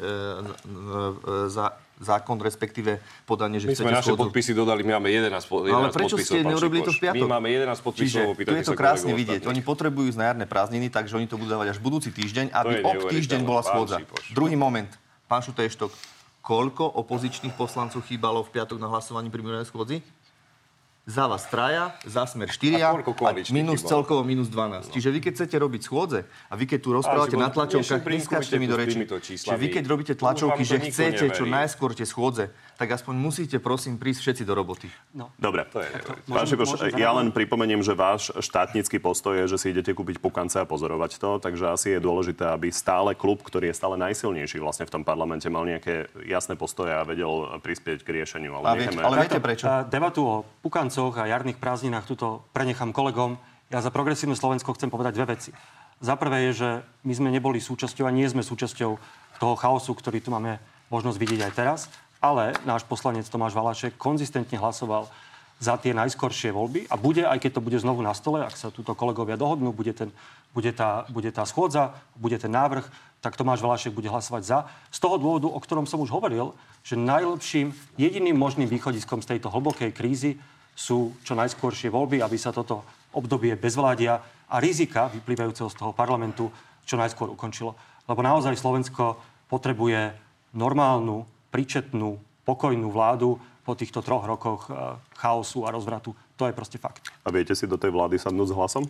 za, zákon, respektíve podanie, že
My
chcete
sme naše
schôdzu?
podpisy dodali, my máme 11, po- 11
Ale prečo
podpisov.
ste neurobili to v piatok?
My máme 11 podpisov,
Čiže tu je to krásne vidieť.
ostatných.
Oni potrebujú ísť na jarné prázdniny, takže oni to budú dávať až budúci týždeň, aby ob týždeň bola schôdza. Druhý moment. Pán Šutejštok, koľko opozičných poslancov chýbalo v piatok na hlasovaní pri mimoriadnej schôdzi? Za vás traja, za smer štyria
A
a minus
chýbalo?
celkovo minus 12. Čiže vy keď chcete robiť schôdze a vy keď tu rozprávate na tlačovkách, neskáčte mi do reči. Čiže vy keď robíte tlačovky, že chcete čo najskôr tie schôdze, tak aspoň musíte prosím prísť všetci do roboty.
Dobre.
To je
Pán
Môžem-
Šikoš,
môžem
ja len pripomeniem, že váš štátnický postoj je, že si idete kúpiť pukance a pozorovať to, takže asi je dôležité, aby stále klub, ktorý je stále najsilnejší vlastne v tom parlamente, mal nejaké jasné postoje a vedel prispieť k riešeniu. Ale,
A viete-
necháme-
ale viete prečo?
A Debatu o pukancoch a jarných prázdninách tuto prenechám kolegom. Ja za progresívne Slovensko chcem povedať dve veci. Za prvé je, že my sme neboli súčasťou a nie sme súčasťou toho chaosu, ktorý tu máme možnosť vidieť aj teraz, ale náš poslanec Tomáš Valašek konzistentne hlasoval za tie najskoršie voľby a bude, aj keď to bude znovu na stole, ak sa túto kolegovia dohodnú, bude, ten, bude, tá, bude tá schôdza, bude ten návrh, tak Tomáš Valašek bude hlasovať za. Z toho dôvodu, o ktorom som už hovoril, že najlepším, jediným možným východiskom z tejto hlbokej krízy sú čo najskôršie voľby, aby sa toto obdobie bezvládia a rizika vyplývajúceho z toho parlamentu čo najskôr ukončilo. Lebo naozaj Slovensko potrebuje normálnu, príčetnú, pokojnú vládu po týchto troch rokoch eh, chaosu a rozvratu. To je proste fakt.
A viete si do tej vlády sadnúť s hlasom?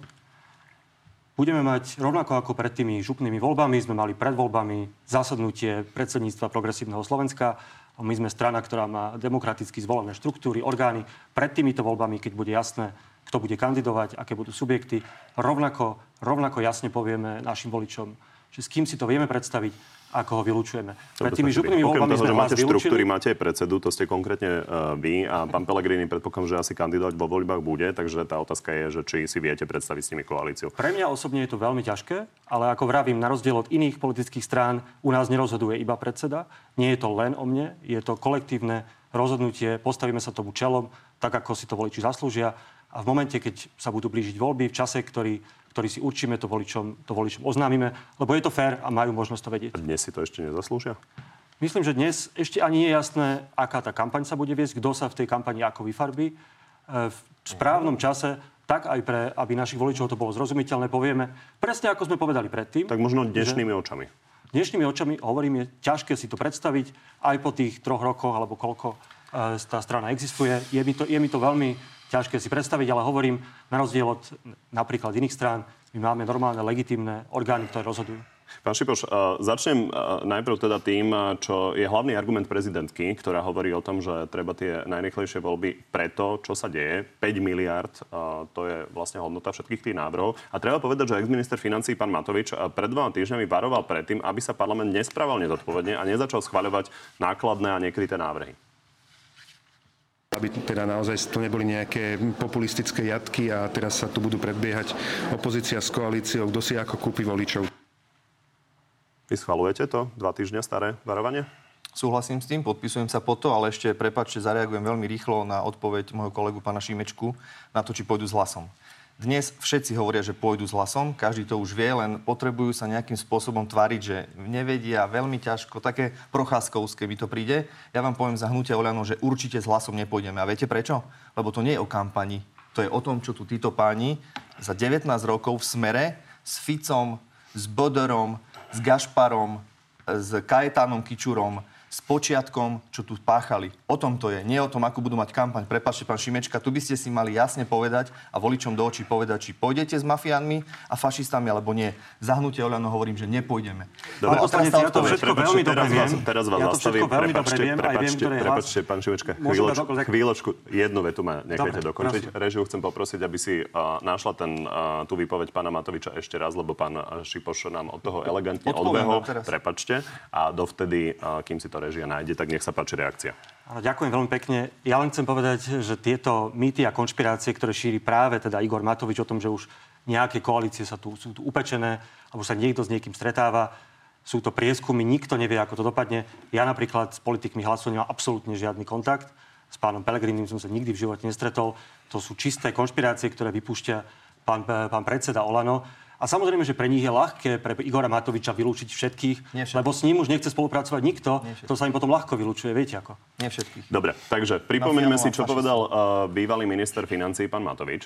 Budeme mať rovnako ako pred tými župnými voľbami, sme mali pred voľbami zasadnutie predsedníctva Progresívneho Slovenska. My sme strana, ktorá má demokraticky zvolené štruktúry, orgány. Pred týmito voľbami, keď bude jasné, kto bude kandidovať, aké budú subjekty, rovnako, rovnako jasne povieme našim voličom, že s kým si to vieme predstaviť, ako ho vylúčujeme. Pred tými župnými voľbami
toho, že máte štruktúry,
vylúčili.
máte aj predsedu, to ste konkrétne uh, vy a pán Pellegrini predpokladám, že asi kandidovať vo voľbách bude, takže tá otázka je, že či si viete predstaviť s nimi koalíciu.
Pre mňa osobne je to veľmi ťažké, ale ako vravím, na rozdiel od iných politických strán, u nás nerozhoduje iba predseda. Nie je to len o mne, je to kolektívne rozhodnutie, postavíme sa tomu čelom, tak ako si to voliči zaslúžia. A v momente, keď sa budú blížiť voľby, v čase, ktorý, ktorý si určíme, to voličom, to voličom oznámime, lebo je to fér a majú možnosť to vedieť.
Dnes si to ešte nezaslúžia?
Myslím, že dnes ešte ani nie je jasné, aká tá kampaň sa bude viesť, kto sa v tej kampani ako vyfarbí. E, V správnom čase, tak aj pre, aby našich voličov to bolo zrozumiteľné, povieme, presne ako sme povedali predtým.
Tak možno dnešnými očami.
Dnešnými očami, hovorím, je ťažké si to predstaviť aj po tých troch rokoch, alebo koľko e, tá strana existuje. Je mi to, je mi to veľmi ťažké si predstaviť, ale hovorím, na rozdiel od napríklad iných strán, my máme normálne, legitímne orgány, ktoré rozhodujú.
Pán Šipoš, začnem najprv teda tým, čo je hlavný argument prezidentky, ktorá hovorí o tom, že treba tie najrychlejšie voľby preto, čo sa deje. 5 miliard, to je vlastne hodnota všetkých tých návrhov. A treba povedať, že ex-minister financí pán Matovič pred dvoma týždňami varoval predtým, aby sa parlament nesprával nezodpovedne a nezačal schvaľovať nákladné a nekryté návrhy.
Aby teda naozaj to neboli nejaké populistické jatky a teraz sa tu budú predbiehať opozícia s koalíciou, kto si ako kúpi voličov.
Vy schvalujete to dva týždňa staré varovanie?
Súhlasím s tým, podpisujem sa po to, ale ešte prepačte, zareagujem veľmi rýchlo na odpoveď môjho kolegu pána Šimečku na to, či pôjdu s hlasom. Dnes všetci hovoria, že pôjdu s hlasom, každý to už vie, len potrebujú sa nejakým spôsobom tváriť, že nevedia, veľmi ťažko, také procházkovské mi to príde. Ja vám poviem za hnutia Oľano, že určite s hlasom nepôjdeme. A viete prečo? Lebo to nie je o kampani. To je o tom, čo tu títo páni za 19 rokov v smere s Ficom, s Bodorom, s Gašparom, s Kajetánom Kičurom, s počiatkom, čo tu páchali. O tom to je, nie o tom, ako budú mať kampaň. Prepačte, pán Šimečka, tu by ste si mali jasne povedať a voličom do očí povedať, či pôjdete s mafiánmi a fašistami, alebo nie. Zahnutie Oľano hovorím, že nepôjdeme.
Dobre,
poslanec, ja to všetko
Prepačte,
veľmi dobre
teraz vás,
viem.
teraz vás
Ja to
zastavím.
všetko veľmi dobre
Prepačte,
viem, aj viem,
prepačte,
ktoré hlas-
prepačte, pán Šimečka, chvíľočku, chvíľočku, jednu vetu ma nechajte
Dobre,
dokončiť. Režiu chcem poprosiť, aby si uh, našla ten, uh, tú výpoveď pána Matoviča ešte raz, lebo pán Šipoš nám od toho elegantne odbehol. Prepačte. A dovtedy, uh, kým si to režia nájde, tak nech sa páči reakcia.
Áno, ďakujem veľmi pekne. Ja len chcem povedať, že tieto mýty a konšpirácie, ktoré šíri práve teda Igor Matovič o tom, že už nejaké koalície sa tu, sú tu upečené, alebo sa niekto s niekým stretáva, sú to prieskumy, nikto nevie, ako to dopadne. Ja napríklad s politikmi hlasu nemám absolútne žiadny kontakt. S pánom Pelegrinim som sa nikdy v živote nestretol. To sú čisté konšpirácie, ktoré vypúšťa pán, pán predseda Olano. A samozrejme, že pre nich je ľahké pre Igora Matoviča vylúčiť všetkých, lebo s ním už nechce spolupracovať nikto. To sa im potom ľahko vylúčuje, viete ako.
Nie všetkých.
Dobre, takže pripomeňme si, čo povedal uh, bývalý minister financí, pán Matovič.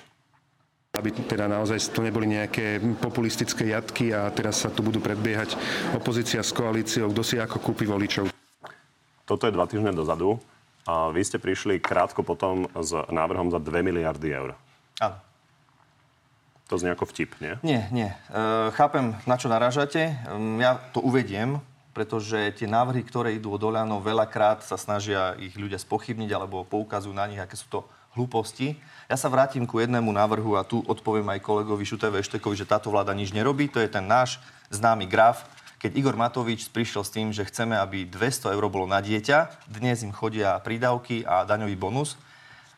aby teda naozaj to neboli nejaké populistické jatky a teraz sa tu budú predbiehať opozícia s koalíciou, kto si ako kúpi voličov.
Toto je dva týždne dozadu. A vy ste prišli krátko potom s návrhom za 2 miliardy eur.
Áno.
To znie ako vtip, nie?
Nie, nie. E, chápem, na čo narážate. Ja to uvediem, pretože tie návrhy, ktoré idú od Oľano, veľakrát sa snažia ich ľudia spochybniť alebo poukazujú na nich, aké sú to hlúposti. Ja sa vrátim ku jednému návrhu a tu odpoviem aj kolegovi Šutevi Eštekovi, že táto vláda nič nerobí. To je ten náš známy graf, keď Igor Matovič prišiel s tým, že chceme, aby 200 eur bolo na dieťa, dnes im chodia prídavky a daňový bonus.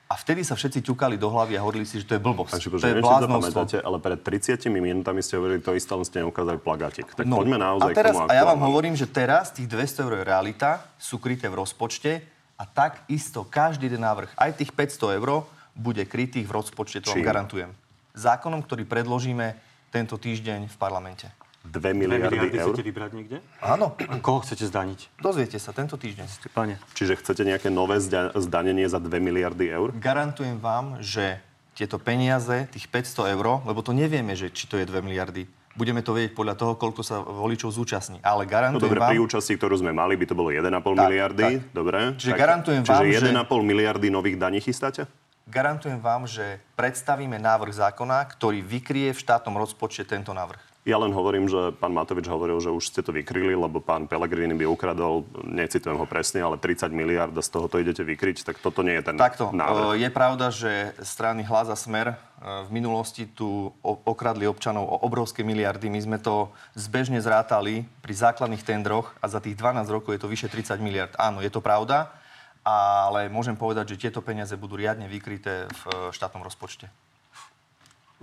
A vtedy sa všetci ťukali do hlavy a hovorili si, že to je blbosť.
Pán Šipoš,
to je
to
bláznostvo.
pamätáte, ale pred 30 minútami ste hovorili to isté, len ste neukázali plagátik. Tak poďme
No,
naozaj
a teraz,
k tomu
A ja vám hovorím, že teraz tých 200 eur je realita, sú kryté v rozpočte a takisto každý jeden návrh, aj tých 500 eur, bude krytých v rozpočte, to vám
Čím?
garantujem. Zákonom, ktorý predložíme tento týždeň v parlamente.
2
Dve
miliardy
miliardy
eur.
chcete vybrať niekde?
Áno,
A koho chcete zdaniť?
dozviete sa tento týždeň.
Pane.
Čiže chcete nejaké nové zda- zdanenie za 2 miliardy eur?
Garantujem vám, že tieto peniaze, tých 500 eur, lebo to nevieme, že či to je 2 miliardy, budeme to vedieť podľa toho, koľko sa voličov zúčastní. Ale
No
garantujem
dobre,
vám...
pri účasti, ktorú sme mali, by to bolo 1,5
Tak,
miliardy.
tak.
Dobre.
Čiže garantujem
čiže
vám, že-
1,5 miliardy nových daní chystáte?
Garantujem vám, že predstavíme návrh zákona, ktorý vykrie v štátnom rozpočte tento návrh.
Ja len hovorím, že pán Matovič hovoril, že už ste to vykryli, lebo pán Pellegrini by ukradol, necitujem ho presne, ale 30 miliard a z toho to idete vykryť, tak toto nie je ten
Takto,
návrh.
e, je pravda, že strany Hlas a Smer e, v minulosti tu okradli občanov o obrovské miliardy. My sme to zbežne zrátali pri základných tendroch a za tých 12 rokov je to vyše 30 miliard. Áno, je to pravda, ale môžem povedať, že tieto peniaze budú riadne vykryté v e, štátnom rozpočte.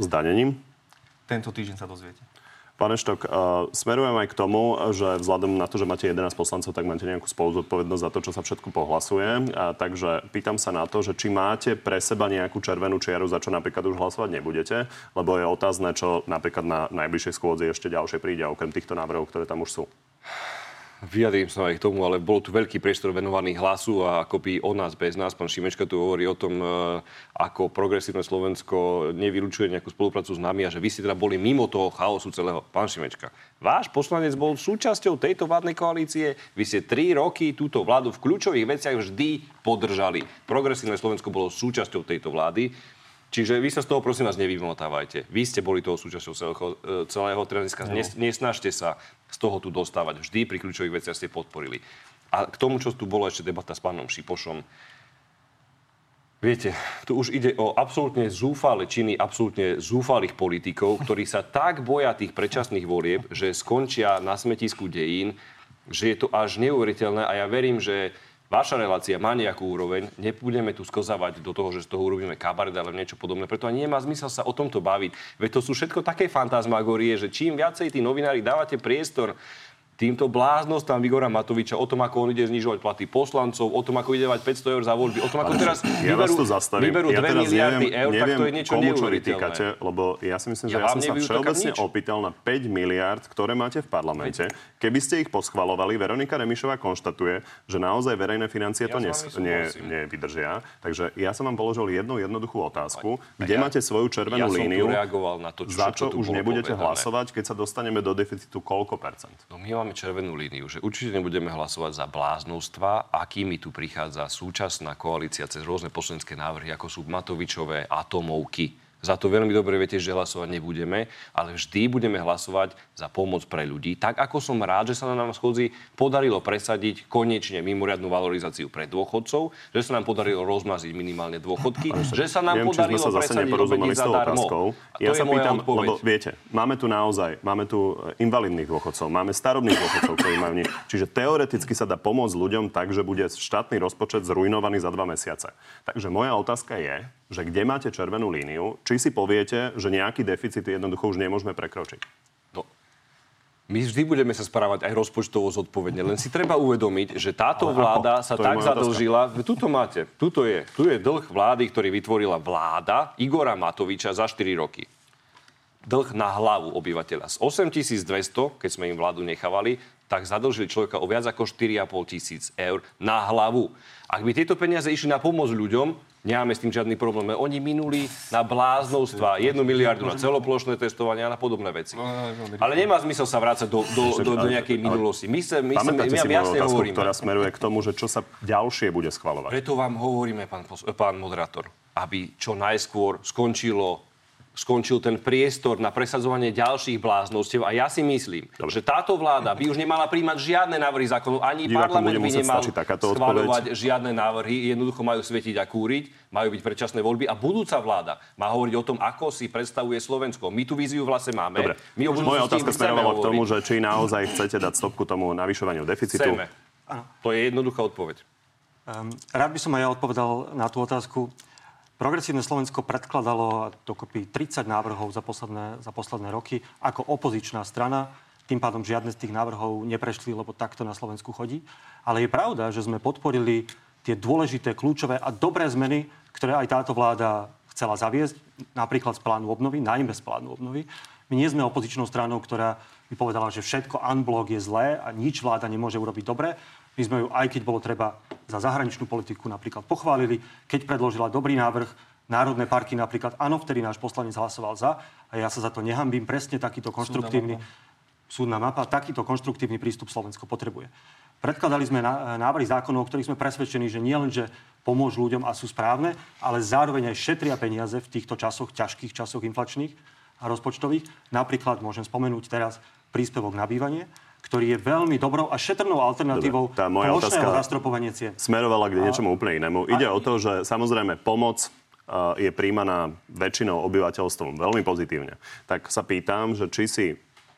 Zdanením?
Tento týždeň sa dozviete.
Pán Eštok, uh, smerujem aj k tomu, že vzhľadom na to, že máte 11 poslancov, tak máte nejakú spoluzodpovednosť za to, čo sa všetko pohlasuje. A, takže pýtam sa na to, že či máte pre seba nejakú červenú čiaru, za čo napríklad už hlasovať nebudete, lebo je otázne, čo napríklad na najbližšej schôdzi ešte ďalšie príde, okrem týchto návrhov, ktoré tam už sú.
Vyjadrím sa aj k tomu, ale bol tu veľký priestor venovaný hlasu a akoby o nás bez nás. Pán Šimečka tu hovorí o tom, e, ako progresívne Slovensko nevylučuje nejakú spoluprácu s nami a že vy ste teda boli mimo toho chaosu celého. Pán Šimečka, váš poslanec bol súčasťou tejto vládnej koalície. Vy ste tri roky túto vládu v kľúčových veciach vždy podržali. Progresívne Slovensko bolo súčasťou tejto vlády. Čiže vy sa z toho prosím vás nevymotávajte. Vy ste boli toho súčasťou celého, e, celého dneska nes, nesnažte sa z toho tu dostávať. Vždy pri kľúčových veciach ste podporili. A k tomu, čo tu bolo ešte debata s pánom Šipošom, Viete, tu už ide o absolútne zúfale činy, absolútne zúfalých politikov, ktorí sa tak boja tých predčasných volieb, že skončia na smetisku dejín, že je to až neuveriteľné a ja verím, že vaša relácia má nejakú úroveň, nebudeme tu skozávať do toho, že z toho urobíme kabaret alebo niečo podobné, preto ani nemá zmysel sa o tomto baviť. Veď to sú všetko také fantasmagorie, že čím viacej tí novinári dávate priestor týmto bláznostom Igora Matoviča o tom, ako on ide znižovať platy poslancov, o tom, ako ide dávať 500 eur za voľby, o tom, ako teraz
Ja
vyberú,
tu zastavím.
vyberú 2
ja teraz
miliardy
neviem,
eur, tak
neviem,
to je niečo
komu čo vytýkate, lebo ja si myslím, že
Ja
ja, som sa všeobecne opýtal na 5 miliard, ktoré máte v parlamente. Keby ste ich poschvalovali, Veronika Remišová konštatuje, že naozaj verejné financie to
Ja
nes-
s vami
ne, nevydržia. Takže ja som vám položil jednu jednoduchú otázku, kde
ja-
máte svoju červenú
ja som tu
líniu,
reagoval na to, čo
za čo
tu
už nebudete
povedané.
hlasovať, keď sa dostaneme do deficitu koľko percent?
No my máme červenú líniu, že určite nebudeme hlasovať za bláznostva, akými tu prichádza súčasná koalícia cez rôzne poslanecké návrhy, ako sú Matovičové atomovky za to veľmi dobre viete, že hlasovať nebudeme, ale vždy budeme hlasovať za pomoc pre ľudí. Tak ako som rád, že sa nám schodzi podarilo presadiť konečne mimoriadnu valorizáciu pre dôchodcov, že sa nám podarilo rozmaziť minimálne dôchodky, že sa nám
Neviem,
podarilo
sa
presadiť
tou
zadarmo.
Ja sa pýtam,
odpoveď.
lebo viete, máme tu naozaj, máme tu e, invalidných dôchodcov, máme starobných dôchodcov, ktorí majú nič. Čiže teoreticky sa dá pomôcť ľuďom tak, že bude štátny rozpočet zrujnovaný za dva mesiace. Takže moja otázka je, že kde máte červenú líniu, či si poviete, že nejaký deficit jednoducho už nemôžeme prekročiť.
No, my vždy budeme sa správať aj rozpočtovo zodpovedne, len si treba uvedomiť, že táto
Ale ako?
vláda sa
To
tak zadlžila. Tuto máte, tuto je, tu je dlh vlády, ktorý vytvorila vláda Igora Matoviča za 4 roky. Dlh na hlavu obyvateľa. Z 8200, keď sme im vládu nechávali, tak zadlžili človeka o viac ako 4,5 tisíc eur na hlavu. Ak by tieto peniaze išli na pomoc ľuďom, nemáme s tým žiadny problém. Oni minuli na bláznovstva, jednu miliardu na celoplošné testovanie a na podobné veci. Ale nemá zmysel sa vrácať do, do, do, do nejakej minulosti. My, sa, my, sa, my, my jasne
otázku,
hovoríme.
ktorá smeruje k tomu, že čo sa ďalšie bude schvalovať.
Preto vám hovoríme, pán, pán moderátor, aby čo najskôr skončilo skončil ten priestor na presadzovanie ďalších bláznostiev. A ja si myslím, Dobre. že táto vláda by už nemala príjmať žiadne návrhy zákonov, ani
Divákom
parlament by nemal schvaľovať žiadne návrhy. Jednoducho majú svietiť a kúriť, majú byť predčasné voľby a budúca vláda má hovoriť o tom, ako si predstavuje Slovensko. My tú víziu vlastne máme.
Dobre.
My
Moja otázka smerovala k tomu, že či naozaj chcete dať stopku tomu navyšovaniu deficitu.
Chceme. To je jednoduchá odpoveď.
Um, rád by som aj ja odpovedal na tú otázku. Progresívne Slovensko predkladalo dokopy 30 návrhov za posledné, za posledné roky ako opozičná strana. Tým pádom žiadne z tých návrhov neprešli, lebo takto na Slovensku chodí. Ale je pravda, že sme podporili tie dôležité, kľúčové a dobré zmeny, ktoré aj táto vláda chcela zaviesť, napríklad z plánu obnovy, najmä z plánu obnovy. My nie sme opozičnou stranou, ktorá by povedala, že všetko unblock je zlé a nič vláda nemôže urobiť dobre. My sme ju, aj keď bolo treba za zahraničnú politiku napríklad pochválili, keď predložila dobrý návrh, národné parky napríklad, áno, vtedy náš poslanec hlasoval za a ja sa za to nehambím. Presne takýto konštruktívny súdna mapa, takýto konštruktívny prístup Slovensko potrebuje. Predkladali sme na- návrhy zákonov, o ktorých sme presvedčení, že nie len, že pomôžu ľuďom a sú správne, ale zároveň aj šetria peniaze v týchto časoch, ťažkých časoch inflačných a rozpočtových. Napríklad môžem spomenúť teraz príspevok na bývanie, ktorý je veľmi dobrou a šetrnou alternatívou
Dobre, tá moja
plošného zastropovania cien.
smerovala k niečomu úplne inému. Ide o to, že samozrejme pomoc uh, je príjmaná väčšinou obyvateľstvom veľmi pozitívne. Tak sa pýtam, že či si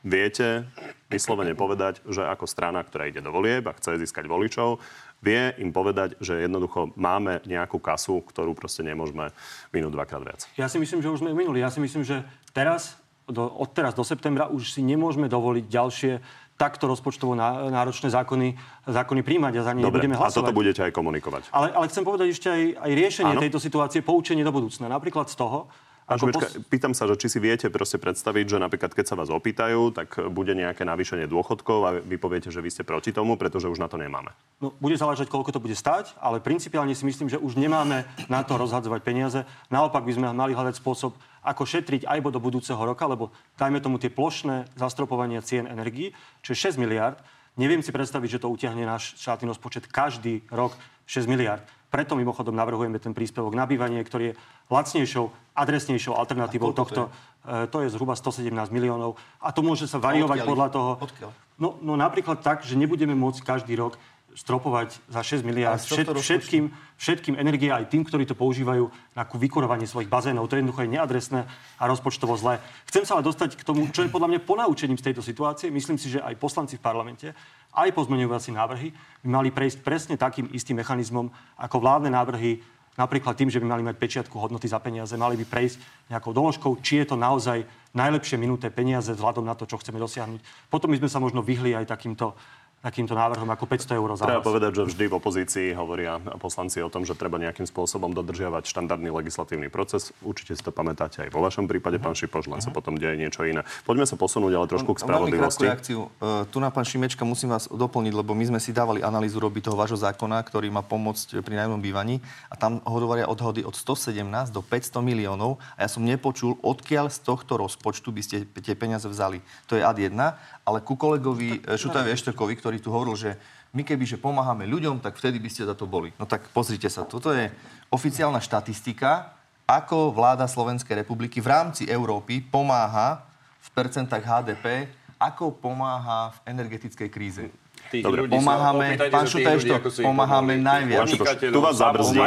viete vyslovene povedať, že ako strana, ktorá ide do volieb a chce získať voličov, vie im povedať, že jednoducho máme nejakú kasu, ktorú proste nemôžeme minúť dvakrát viac.
Ja si myslím, že už sme minuli. Ja si myslím, že teraz, do, od teraz do septembra už si nemôžeme dovoliť ďalšie takto rozpočtovo ná- náročné zákony, zákony príjmať a za ne
Dobre,
budeme
a
hlasovať.
toto budete aj komunikovať.
Ale, ale chcem povedať ešte aj, aj riešenie
Áno.
tejto situácie, poučenie do budúcna. Napríklad z toho, ako
Šimečka, pýtam sa, že či si viete proste predstaviť, že napríklad keď sa vás opýtajú, tak bude nejaké navýšenie dôchodkov a vy poviete, že vy ste proti tomu, pretože už na to nemáme.
No, bude záležať, koľko to bude stať, ale principiálne si myslím, že už nemáme na to rozhadzovať peniaze. Naopak by sme mali hľadať spôsob, ako šetriť aj do budúceho roka, lebo dajme tomu tie plošné zastropovania cien energií, čo je 6 miliard. Neviem si predstaviť, že to utiahne náš štátny rozpočet každý rok 6 miliard. Preto mimochodom navrhujeme ten príspevok na bývanie, ktorý je lacnejšou, adresnejšou alternatívou
to
tohto. To je? to je zhruba 117 miliónov. A to môže sa variovať podľa toho.
Odkiaľ?
No, no napríklad tak, že nebudeme môcť každý rok stropovať za 6 miliard všet, všetkým, všetkým energie aj tým, ktorí to používajú na ku- vykurovanie svojich bazénov. To je jednoducho je neadresné a rozpočtovo zlé. Chcem sa ale dostať k tomu, čo je podľa mňa ponaučením z tejto situácie. Myslím si, že aj poslanci v parlamente, aj pozmeňovací návrhy by mali prejsť presne takým istým mechanizmom ako vládne návrhy napríklad tým, že by mali mať pečiatku hodnoty za peniaze, mali by prejsť nejakou doložkou, či je to naozaj najlepšie minuté peniaze vzhľadom na to, čo chceme dosiahnuť. Potom by sme sa možno vyhli aj takýmto takýmto návrhom ako 500 eur za
Treba
hlas.
povedať, že vždy v opozícii hovoria poslanci o tom, že treba nejakým spôsobom dodržiavať štandardný legislatívny proces. Určite si to pamätáte aj vo vašom prípade, pán Šipoš, len sa potom deje niečo iné. Poďme sa posunúť ale trošku k
Veľmi
spravodlivosti.
reakciu. E, Tu na pán Šimečka musím vás doplniť, lebo my sme si dávali analýzu robiť toho vášho zákona, ktorý má pomôcť pri nájomnom bývaní a tam hovoria odhody od 117 do 500 miliónov a ja som nepočul, odkiaľ z tohto rozpočtu by ste tie peniaze vzali. To je ad 1, ale ku kolegovi e, Šutavi Ešterkovi, ktorý tu hovoril, že my keby, že pomáhame ľuďom, tak vtedy by ste za to boli. No tak pozrite sa, toto je oficiálna štatistika, ako vláda Slovenskej republiky v rámci Európy pomáha v percentách HDP, ako pomáha v energetickej kríze.
Tých
Dobre,
ľudí
pomáhame, pán
sa tých
Šuta,
ľudí,
ešte
ako si ich
pomáhame najviac.
Tu vás zabrzdím.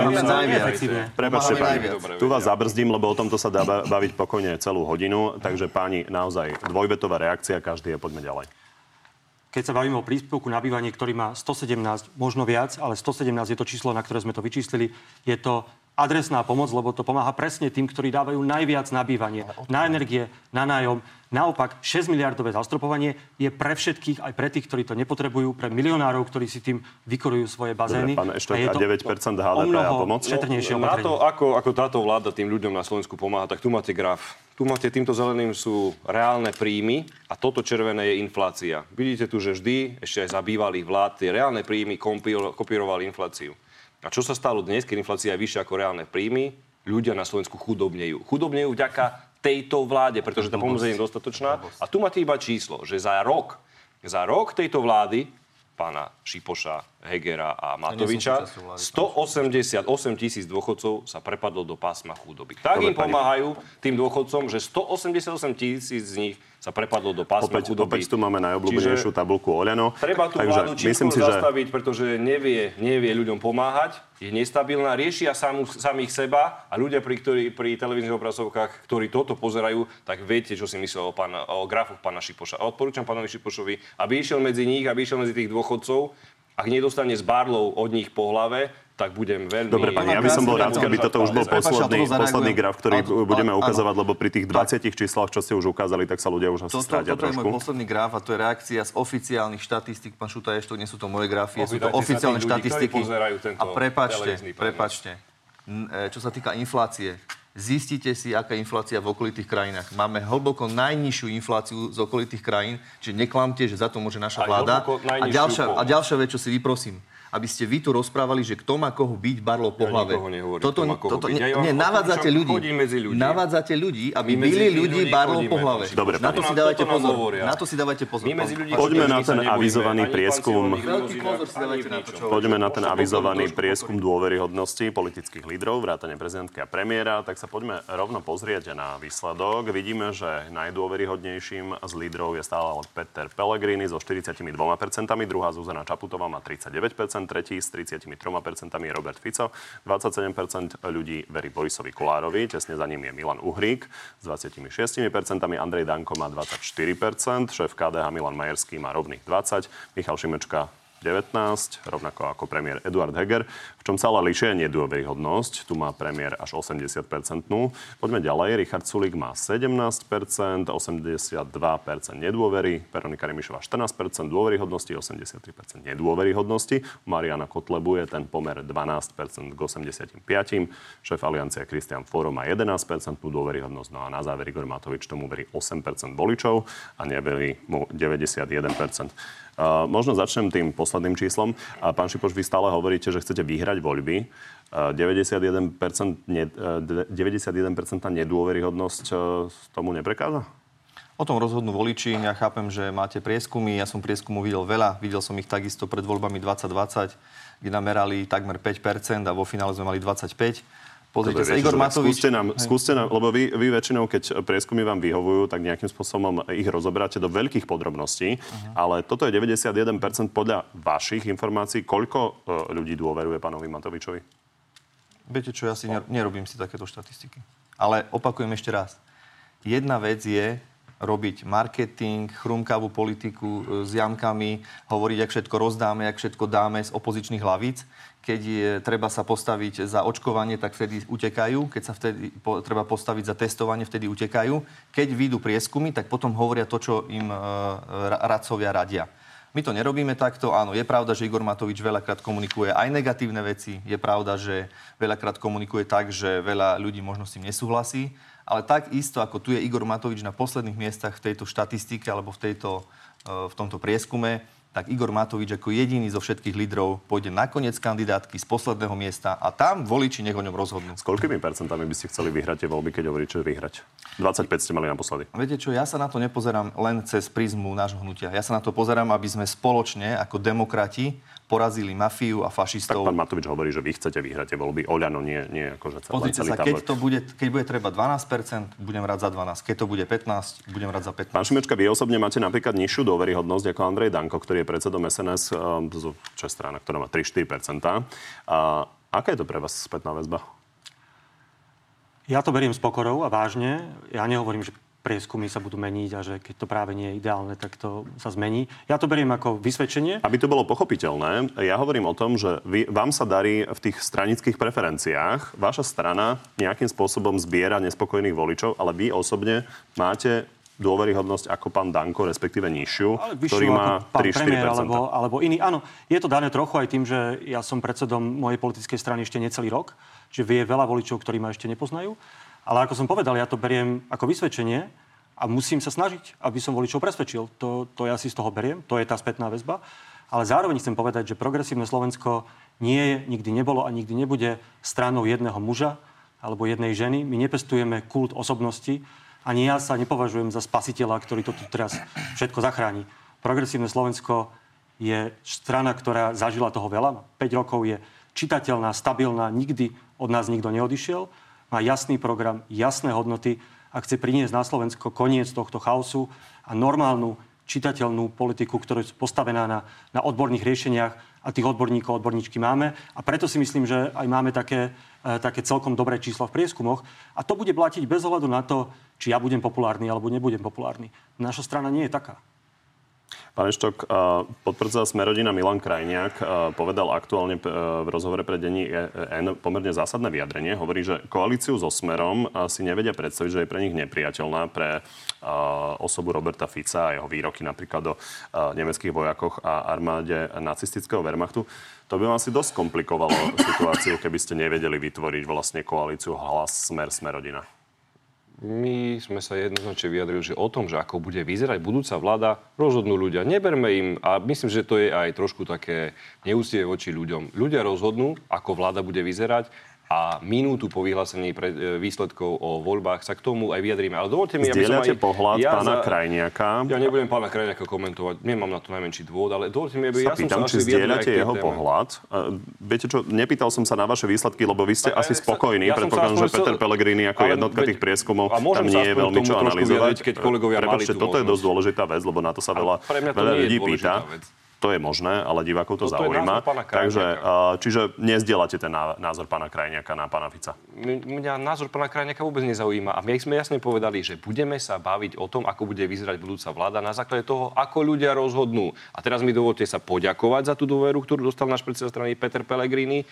Prepačte, pani, tu vás zabrzdím, lebo o tomto sa dá ba- baviť pokojne celú hodinu. Takže páni, naozaj dvojvetová reakcia, každý je, poďme ďalej.
Keď sa bavíme o príspevku na bývanie, ktorý má 117, možno viac, ale 117 je to číslo, na ktoré sme to vyčíslili, je to adresná pomoc, lebo to pomáha presne tým, ktorí dávajú najviac na bývanie, na energie, na nájom. Naopak, 6 miliardové zastropovanie je pre všetkých, aj pre tých, ktorí to nepotrebujú, pre milionárov, ktorí si tým vykorujú svoje bazény.
pán Eštok,
je
a
to
9% HDP
o mnoho
a pomoc?
šetrnejšie
No, na to, ako, ako táto vláda tým ľuďom na Slovensku pomáha, tak tu máte graf. Tu máte týmto zeleným sú reálne príjmy a toto červené je inflácia. Vidíte tu, že vždy, ešte aj za bývalých vlád, tie reálne príjmy kompil- kopírovali infláciu. A čo sa stalo dnes, keď inflácia je vyššia ako reálne príjmy? Ľudia na Slovensku chudobnejú. Chudobnejú vďaka tejto vláde, pretože tá pomoc je nedostatočná. A tu máte iba číslo, že za rok, za rok tejto vlády pána Šipoša, Hegera a Matoviča,
súčasťou vlády,
188 tisíc dôchodcov sa prepadlo do pásma chudoby. Tak
Dobre,
im pomáhajú tým dôchodcom, že 188 tisíc z nich sa prepadlo do pásma
Opäť,
chudoby.
opäť tu máme najobľúbenejšiu tabulku Oľano.
Treba tú
Takže
vládu
myslím si, že
zastaviť, pretože nevie, nevie ľuďom pomáhať, je nestabilná, riešia samú, samých seba a ľudia, pri, ktorí, pri televíznych obrazovkách, ktorí toto pozerajú, tak viete, čo si myslel o, pána, o grafoch pána Šipoša. A odporúčam pánovi Šipošovi, aby išiel medzi nich, aby išiel medzi tých dôchodcov. Ak nedostane z barlov od nich po hlave, tak budem veľmi...
Dobre, pani, ja by som bol rád, keby toto už bol posledný,
toto
posledný graf, ktorý
Áno,
budeme
áno.
ukazovať, lebo pri tých 20 číslach, čo ste už ukázali, tak sa ľudia už asi
Toto,
strátia
toto je môj
trošku.
posledný graf a to je reakcia z oficiálnych štatistík. Pán Šuta, ešte nie sú to moje grafie, sú to oficiálne
ľudí,
štatistiky. A prepačte, prepačte. E, Čo sa týka inflácie, zistite si, aká je inflácia v okolitých krajinách. Máme hlboko najnižšiu infláciu z okolitých krajín, čiže neklamte, že za to môže naša vláda. A ďalšia, a ďalšia vec, čo si vyprosím, aby ste vy tu rozprávali, že kto má koho byť barlo po
Ja
hlave.
nehovorím,
toto,
kto má koho
toto,
byť. Ja
nie, navádzate ľudí.
medzi ľudí.
Navádzate ľudí, aby
My medzi
byli ľudí
ľudí
barlo po hlave.
Dobre,
na to si dávajte
nám
pozor.
hovoria.
Na to si dávajte pozor.
My medzi ľudí
Poďme na ten avizovaný prieskum. Poďme na ten avizovaný prieskum dôveryhodnosti politických lídrov, vrátane prezidentky a premiéra, tak sa poďme rovno pozrieť na výsledok. Vidíme, že najdôveryhodnejším z lídrov je stále Peter Pellegrini so 42%, druhá Zuzana Čaputová má 39%, tretí s 33% je Robert Fico, 27% ľudí verí Borisovi Kolárovi, tesne za ním je Milan Uhrík. S 26%, Andrej Danko má 24%, šéf KDH Milan Majerský má rovných 20%, Michal Šimečka 19, rovnako ako premiér Eduard Heger. V čom sa ale líšia nedôveryhodnosť. Tu má premiér až 80-percentnú. Poďme ďalej. Richard Sulik má 17%, 82% nedôvery. Veronika Remišová 14% dôveryhodnosti, 83% nedôveryhodnosti. Mariana Kotlebu je ten pomer 12% k 85%. Šéf aliancie Kristian Foro má 11% dôveryhodnosť. No a na záver Igor Matovič tomu verí 8% voličov a neverí mu 91%. Možno začnem tým posledným číslom. Pán Šipoš, vy stále hovoríte, že chcete vyhrať voľby. Uh, 91%, ne, uh, 91% nedôveryhodnosť uh, tomu neprekáza?
O tom rozhodnú voliči. Ja chápem, že máte prieskumy. Ja som prieskumu videl veľa. Videl som ich takisto pred voľbami 2020, kde namerali takmer 5% a vo finále sme mali 25%. Pozrite sa, Igor Matovič...
Skúste nám, skúste nám, lebo vy, vy väčšinou, keď prieskumy vám vyhovujú, tak nejakým spôsobom ich rozoberáte do veľkých podrobností. Uh-huh. Ale toto je 91% podľa vašich informácií. Koľko uh, ľudí dôveruje pánovi Matovičovi?
Viete čo, ja si ner- nerobím si takéto štatistiky. Ale opakujem ešte raz. Jedna vec je robiť marketing, chrumkavú politiku e, s jamkami, hovoriť, jak všetko rozdáme, jak všetko dáme z opozičných hlavíc. Keď je, treba sa postaviť za očkovanie, tak vtedy utekajú. Keď sa vtedy po, treba postaviť za testovanie, vtedy utekajú. Keď vyjdú prieskumy, tak potom hovoria to, čo im e, ra- radcovia radia. My to nerobíme takto. Áno, je pravda, že Igor Matovič veľakrát komunikuje aj negatívne veci. Je pravda, že veľakrát komunikuje tak, že veľa ľudí možno s tým nesúhlasí. Ale tak isto, ako tu je Igor Matovič na posledných miestach v tejto štatistike alebo v, tejto, e, v tomto prieskume, tak Igor Matovič ako jediný zo všetkých lídrov pôjde nakoniec kandidátky z posledného miesta a tam voliči nech o ňom rozhodnú.
S koľkými percentami by ste chceli vyhrať tie voľby, keď hovoríte, že vyhrať? 25 ste mali naposledy.
Viete čo, ja sa na to nepozerám len cez prízmu nášho hnutia. Ja sa na to pozerám, aby sme spoločne ako demokrati porazili mafiu a fašistov.
Tak pán Matovič hovorí, že vy chcete vyhrať tie voľby. Oľano nie, nie akože celá,
Pozrite
celý
sa, keď, to bude, keď bude treba 12%, budem rád za 12. Keď to bude 15, budem rád za 15.
Pán Šimečka, vy osobne máte napríklad nižšiu dôveryhodnosť ako Andrej Danko, ktorý je predsedom SNS, um, čo je strana, ktorá má 3-4%. A aká je to pre vás spätná väzba?
Ja to beriem s pokorou a vážne. Ja nehovorím, že prieskumy sa budú meniť a že keď to práve nie je ideálne, tak to sa zmení. Ja to beriem ako vysvedčenie.
Aby to bolo pochopiteľné, ja hovorím o tom, že vy, vám sa darí v tých stranických preferenciách. Vaša strana nejakým spôsobom zbiera nespokojných voličov, ale vy osobne máte dôveryhodnosť ako pán Danko, respektíve nižšiu,
ale
ktorý má 3-4%.
Alebo, alebo iný. Áno, je to dané trochu aj tým, že ja som predsedom mojej politickej strany ešte necelý rok, že vie veľa voličov, ktorí ma ešte nepoznajú. Ale ako som povedal, ja to beriem ako vysvedčenie a musím sa snažiť, aby som voličov presvedčil. To, to ja si z toho beriem, to je tá spätná väzba. Ale zároveň chcem povedať, že progresívne Slovensko nie je, nikdy nebolo a nikdy nebude stranou jedného muža alebo jednej ženy. My nepestujeme kult osobnosti, ani ja sa nepovažujem za spasiteľa, ktorý to tu teraz všetko zachráni. Progresívne Slovensko je strana, ktorá zažila toho veľa. 5 rokov je čitateľná, stabilná, nikdy od nás nikto neodišiel. Má jasný program, jasné hodnoty a chce priniesť na Slovensko koniec tohto chaosu a normálnu čitateľnú politiku, ktorá je postavená na, na odborných riešeniach a tých odborníkov, odborníčky máme. A preto si myslím, že aj máme také, e, také celkom dobré čísla v prieskumoch. A to bude platiť bez ohľadu na to, či ja budem populárny alebo nebudem populárny. Naša strana nie je taká.
Pán Eštok, podpredseda Smerodina Milan Krajniak povedal aktuálne v rozhovore pre denní N pomerne zásadné vyjadrenie. Hovorí, že koalíciu so Smerom si nevedia predstaviť, že je pre nich nepriateľná pre osobu Roberta Fica a jeho výroky napríklad o nemeckých vojakoch a armáde nacistického Wehrmachtu. To by vám asi dosť komplikovalo situáciu, keby ste nevedeli vytvoriť vlastne koalíciu Hlas, Smer, Smerodina.
My sme sa jednoznačne vyjadrili, že o tom, že ako bude vyzerať budúca vláda, rozhodnú ľudia. Neberme im, a myslím, že to je aj trošku také neústie voči ľuďom. Ľudia rozhodnú, ako vláda bude vyzerať a minútu po vyhlásení pre, e, výsledkov o voľbách sa k tomu aj vyjadríme. Ale dovolte mi,
aby som aj... pohľad ja pána za... Krajniaka?
Ja nebudem pána Krajniaka komentovať, nemám na to najmenší dôvod, ale dovolte mi, aby
sa
ja
pýtam,
som
sa či zdieľate jeho téme. pohľad. Uh, viete čo, nepýtal som sa na vaše výsledky, lebo vy ste tak, asi spokojní. Ja Predpokladám, že Peter Pellegrini ako jednotka tých prieskumov tam nie je veľmi čo analyzovať.
Keď kolegovia
Prepačte, toto je dosť dôležitá vec, lebo na to sa veľa, veľa ľudí pýta. To je možné, ale divákov to, to zaujíma. Takže, čiže nezdielate ten názor pána Krajniaka na pána Fica?
Mňa názor pána Krajniaka vôbec nezaujíma. A my sme jasne povedali, že budeme sa baviť o tom, ako bude vyzerať budúca vláda na základe toho, ako ľudia rozhodnú. A teraz mi dovolte sa poďakovať za tú dôveru, ktorú dostal náš predseda strany Peter Pellegrini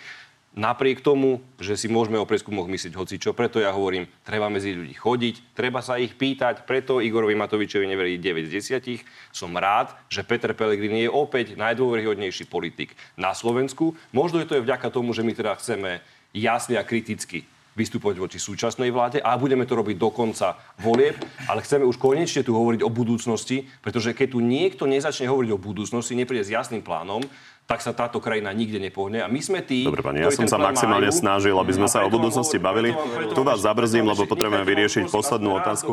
Napriek tomu, že si môžeme o preskumoch myslieť čo, preto ja hovorím, treba medzi ľudí chodiť, treba sa ich pýtať, preto Igorovi Matovičovi neverí 9 z 10. Som rád, že Peter Pellegrini je opäť najdôveryhodnejší politik na Slovensku. Možno je to aj vďaka tomu, že my teda chceme jasne a kriticky vystupovať voči súčasnej vláde a budeme to robiť do konca volieb, ale chceme už konečne tu hovoriť o budúcnosti, pretože keď tu niekto nezačne hovoriť o budúcnosti, nepríde s jasným plánom, tak sa táto krajina nikde nepohne. A my sme tí...
Dobre, pani, ja som sa maximálne majú, snažil, aby sme sa o budúcnosti bavili. Tu vás zabrzím, lebo potrebujeme vyriešiť poslednú otázku.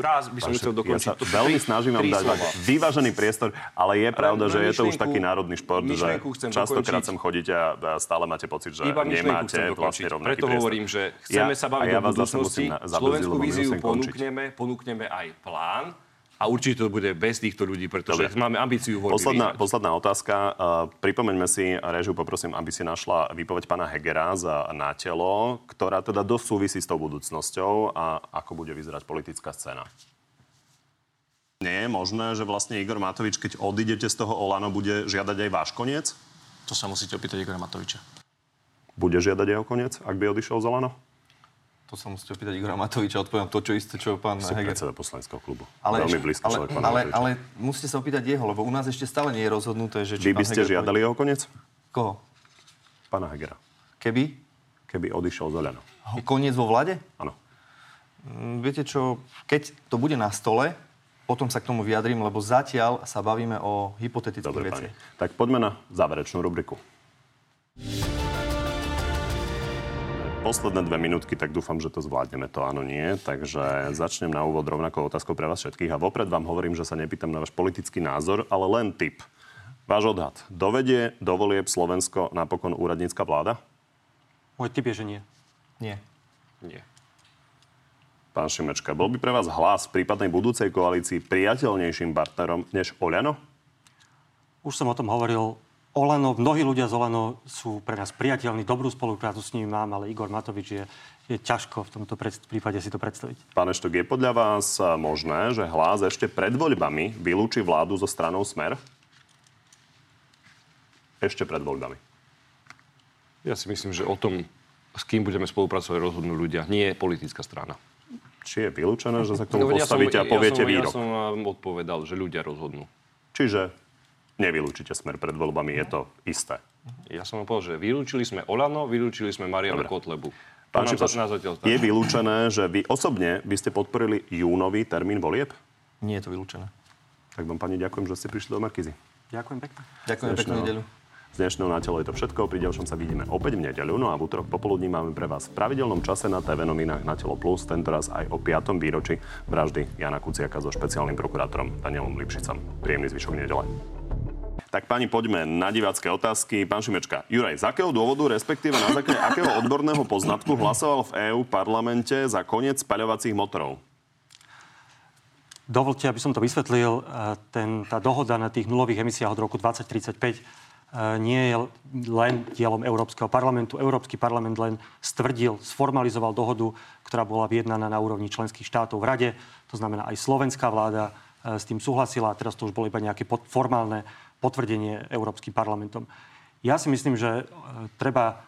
Raz by som chcel dokončiť. Ja
veľmi snažím vám dať vyvážený priestor, ale je pravda, že je to už taký národný šport, že častokrát sem chodíte a stále máte pocit, že nemáte vlastne rovnaký
Preto hovorím, že chceme sa baviť o budúcnosti. Slovenskú víziu ponúkneme, ponúkneme aj plán, a určite to bude bez týchto ľudí, pretože Dobre. máme ambíciu voľby
posledná, posledná otázka. Uh, pripomeňme si, režiu poprosím, aby si našla výpoveď pána Hegera za na telo, ktorá teda dosť súvisí s tou budúcnosťou a ako bude vyzerať politická scéna. Nie je možné, že vlastne Igor Matovič, keď odídete z toho Olano, bude žiadať aj váš koniec?
To sa musíte opýtať Igora Matoviča.
Bude žiadať jeho koniec, ak by odišiel z Olano?
To sa musíte opýtať Igora Matoviča, odpoviem to, čo isté, čo pán
Si
Heger.
predseda poslaneckého klubu.
Ale,
Veľmi blízky
ale,
človek pána
ale, ale musíte sa opýtať jeho, lebo u nás ešte stále nie je rozhodnuté, že...
Vy by ste
Heger
žiadali jeho koniec?
Koho?
Pána Hegera.
Keby?
Keby odišiel z Oľano.
Koniec vo vlade?
Áno.
Mm, Viete čo, keď to bude na stole, potom sa k tomu vyjadrím, lebo zatiaľ sa bavíme o hypotetických veciach.
Tak poďme na záverečnú rubriku. Posledné dve minútky, tak dúfam, že to zvládneme. To áno, nie. Takže začnem na úvod rovnakou otázkou pre vás všetkých. A vopred vám hovorím, že sa nepýtam na váš politický názor, ale len tip. Váš odhad. Dovedie do volieb Slovensko napokon úradnícka vláda?
Môj typ je, že nie.
Nie.
Nie.
Pán Šimečka, bol by pre vás hlas v prípadnej budúcej koalícii priateľnejším partnerom než Oľano?
Už som o tom hovoril. Olano, mnohí ľudia z Olano sú pre nás priateľní, dobrú spoluprácu s nimi mám, ale Igor Matovič je, je ťažko v tomto prípade si to predstaviť.
Pán Eštok, je podľa vás eh, možné, že hlas ešte pred voľbami vylúči vládu zo stranou Smer? Ešte pred voľbami.
Ja si myslím, že o tom, s kým budeme spolupracovať, rozhodnú ľudia. Nie politická strana.
Či je vylúčené, že sa k tomu
No, ja som-
postavíte a poviete
ja som,
výrok?
Ja som vám odpovedal, že ľudia rozhodnú.
Čiže nevylúčite Smer pred voľbami, je to isté.
Ja som vám povedal, že vylúčili sme Olano, vylúčili sme Marianu
Dobre.
Kotlebu.
Pán Šipoš, je vylúčené, že vy osobne by ste podporili júnový termín volieb?
Nie je to vylúčené.
Tak vám, pani, ďakujem, že ste prišli do Markizy.
Ďakujem pekne.
Ďakujem, peknú
Dnešného-
nedeľu.
Z dnešného na telo je to všetko. Pri ďalšom sa vidíme opäť v nedeľu. No a v útorok popoludní máme pre vás v pravidelnom čase na TV novinách na Telo Plus, tentoraz aj o 5. výročí vraždy Jana Kuciaka so špeciálnym prokurátorom Danielom Lipšicom. Príjemný zvyšok nedele. Tak pani, poďme na divácké otázky. Pán Šimečka, Juraj, z akého dôvodu, respektíve na základe akého odborného poznatku hlasoval v EÚ parlamente za koniec spaľovacích motorov?
Dovolte, aby som to vysvetlil. E, Ten, tá dohoda na tých nulových emisiách od roku 2035 e, nie je len dielom Európskeho parlamentu. Európsky parlament len stvrdil, sformalizoval dohodu, ktorá bola vyjednaná na úrovni členských štátov v Rade. To znamená, aj slovenská vláda e, s tým súhlasila teraz to už bolo iba nejaké formálne potvrdenie Európskym parlamentom. Ja si myslím, že e, treba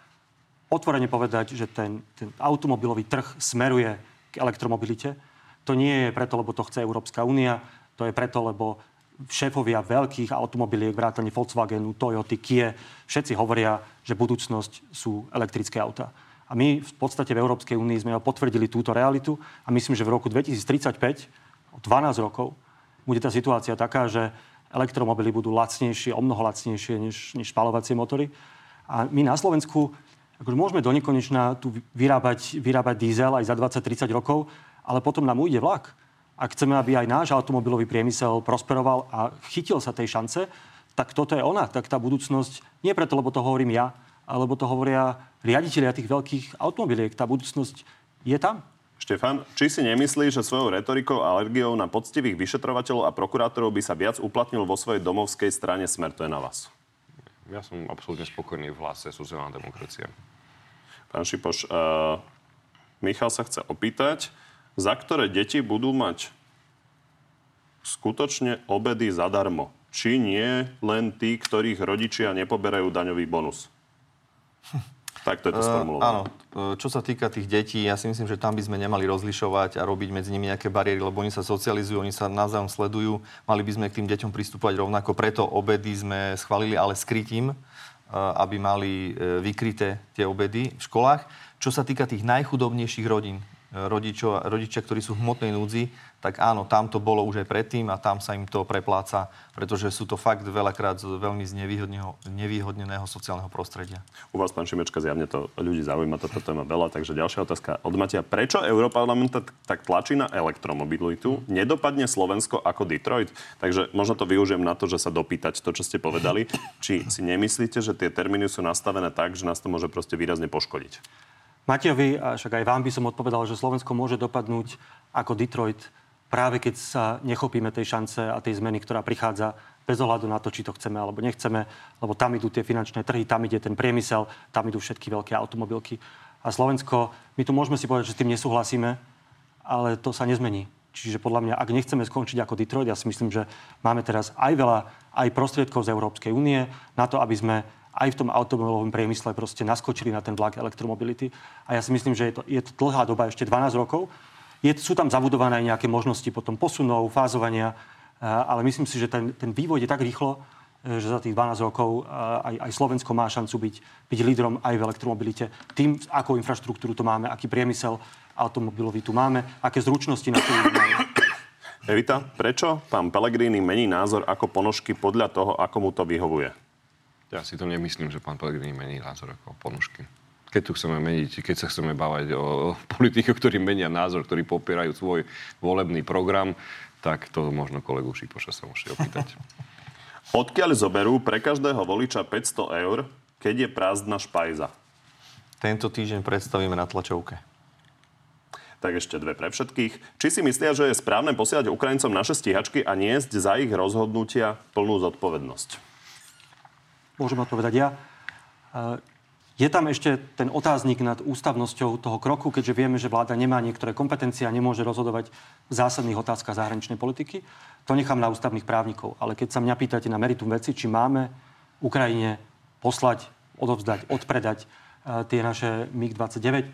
otvorene povedať, že ten, ten automobilový trh smeruje k elektromobilite. To nie je preto, lebo to chce Európska únia, to je preto, lebo šéfovia veľkých automobiliek, vrátane Volkswagenu, Toyota, Kia, všetci hovoria, že budúcnosť sú elektrické autá. A my v podstate v Európskej únii sme potvrdili túto realitu a myslím, že v roku 2035, o 12 rokov, bude tá situácia taká, že elektromobily budú lacnejšie, o mnoho lacnejšie než, než spalovacie motory. A my na Slovensku akože môžeme do nekonečna tu vyrábať, vyrábať diesel aj za 20-30 rokov, ale potom nám ujde vlak. Ak chceme, aby aj náš automobilový priemysel prosperoval a chytil sa tej šance, tak toto je ona. Tak tá budúcnosť, nie preto, lebo to hovorím ja, alebo to hovoria riaditeľia tých veľkých automobiliek. Tá budúcnosť je tam.
Štefan, či si nemyslíš, že svojou retorikou a alergiou na poctivých vyšetrovateľov a prokurátorov by sa viac uplatnil vo svojej domovskej strane Smer? To je na vás.
Ja som absolútne spokojný v hlase sociálna demokracia.
Pán Šipoš, uh, Michal sa chce opýtať, za ktoré deti budú mať skutočne obedy zadarmo? Či nie len tí, ktorých rodičia nepoberajú daňový bonus? Takto je to
Uh,
sformulované.
áno, Uh, čo sa týka tých detí, ja si myslím, že tam by sme nemali rozlišovať a robiť medzi nimi nejaké bariéry, lebo oni sa socializujú, oni sa navzájom sledujú. Mali by sme k tým deťom pristupovať rovnako. Preto obedy sme schválili, ale skrytím, uh, aby mali uh, vykryté tie obedy v školách. Čo sa týka tých najchudobnejších rodín, uh, rodičo, rodičia, ktorí sú v hmotnej núdzi, tak áno, tam to bolo už aj predtým a tam sa im to prepláca, pretože sú to fakt veľakrát z veľmi znevýhodneného, nevýhodneného sociálneho prostredia.
U vás, pán Šimečka, zjavne to ľudí zaujíma táto téma veľa, takže ďalšia otázka od Matia. Prečo Európarlament tak tlačí na elektromobilitu? Nedopadne Slovensko ako Detroit? Takže možno to využijem na to, že sa dopýtať to, čo ste povedali. Či si nemyslíte, že tie termíny sú nastavené tak, že nás to môže proste výrazne poškodiť?
Matejovi, a však aj vám by som odpovedal, že Slovensko môže dopadnúť ako Detroit práve keď sa nechopíme tej šance a tej zmeny, ktorá prichádza bez ohľadu na to, či to chceme alebo nechceme, lebo tam idú tie finančné trhy, tam ide ten priemysel, tam idú všetky veľké automobilky. A Slovensko, my tu môžeme si povedať, že s tým nesúhlasíme, ale to sa nezmení. Čiže podľa mňa, ak nechceme skončiť ako Detroit, ja si myslím, že máme teraz aj veľa aj prostriedkov z Európskej únie na to, aby sme aj v tom automobilovom priemysle proste naskočili na ten vlak elektromobility. A ja si myslím, že je to, je to dlhá doba, ešte 12 rokov. Je, sú tam zabudované aj nejaké možnosti potom posunov, fázovania, ale myslím si, že ten, ten vývoj je tak rýchlo, e, že za tých 12 rokov aj, aj Slovensko má šancu byť, byť lídrom aj v elektromobilite. Tým, akú infraštruktúru to máme, aký priemysel automobilový tu máme, aké zručnosti na to.
Evita, prečo pán Pellegrini mení názor ako ponožky podľa toho, ako mu to vyhovuje?
Ja si to nemyslím, že pán Pellegrini mení názor ako ponožky. Keď tu chceme meniť, keď sa chceme bávať o politikoch, ktorí menia názor, ktorí popierajú svoj volebný program, tak to možno kolegu Šipoša sa môžete opýtať.
Odkiaľ zoberú pre každého voliča 500 eur, keď je prázdna špajza?
Tento týždeň predstavíme na tlačovke.
Tak ešte dve pre všetkých. Či si myslia, že je správne posielať Ukrajincom naše stíhačky a niesť za ich rozhodnutia plnú zodpovednosť?
Môžem odpovedať ja. E, je tam ešte ten otáznik nad ústavnosťou toho kroku, keďže vieme, že vláda nemá niektoré kompetencie a nemôže rozhodovať v zásadných otázkach zahraničnej politiky. To nechám na ústavných právnikov. Ale keď sa mňa pýtate na meritum veci, či máme Ukrajine poslať, odovzdať, odpredať e, tie naše MiG-29,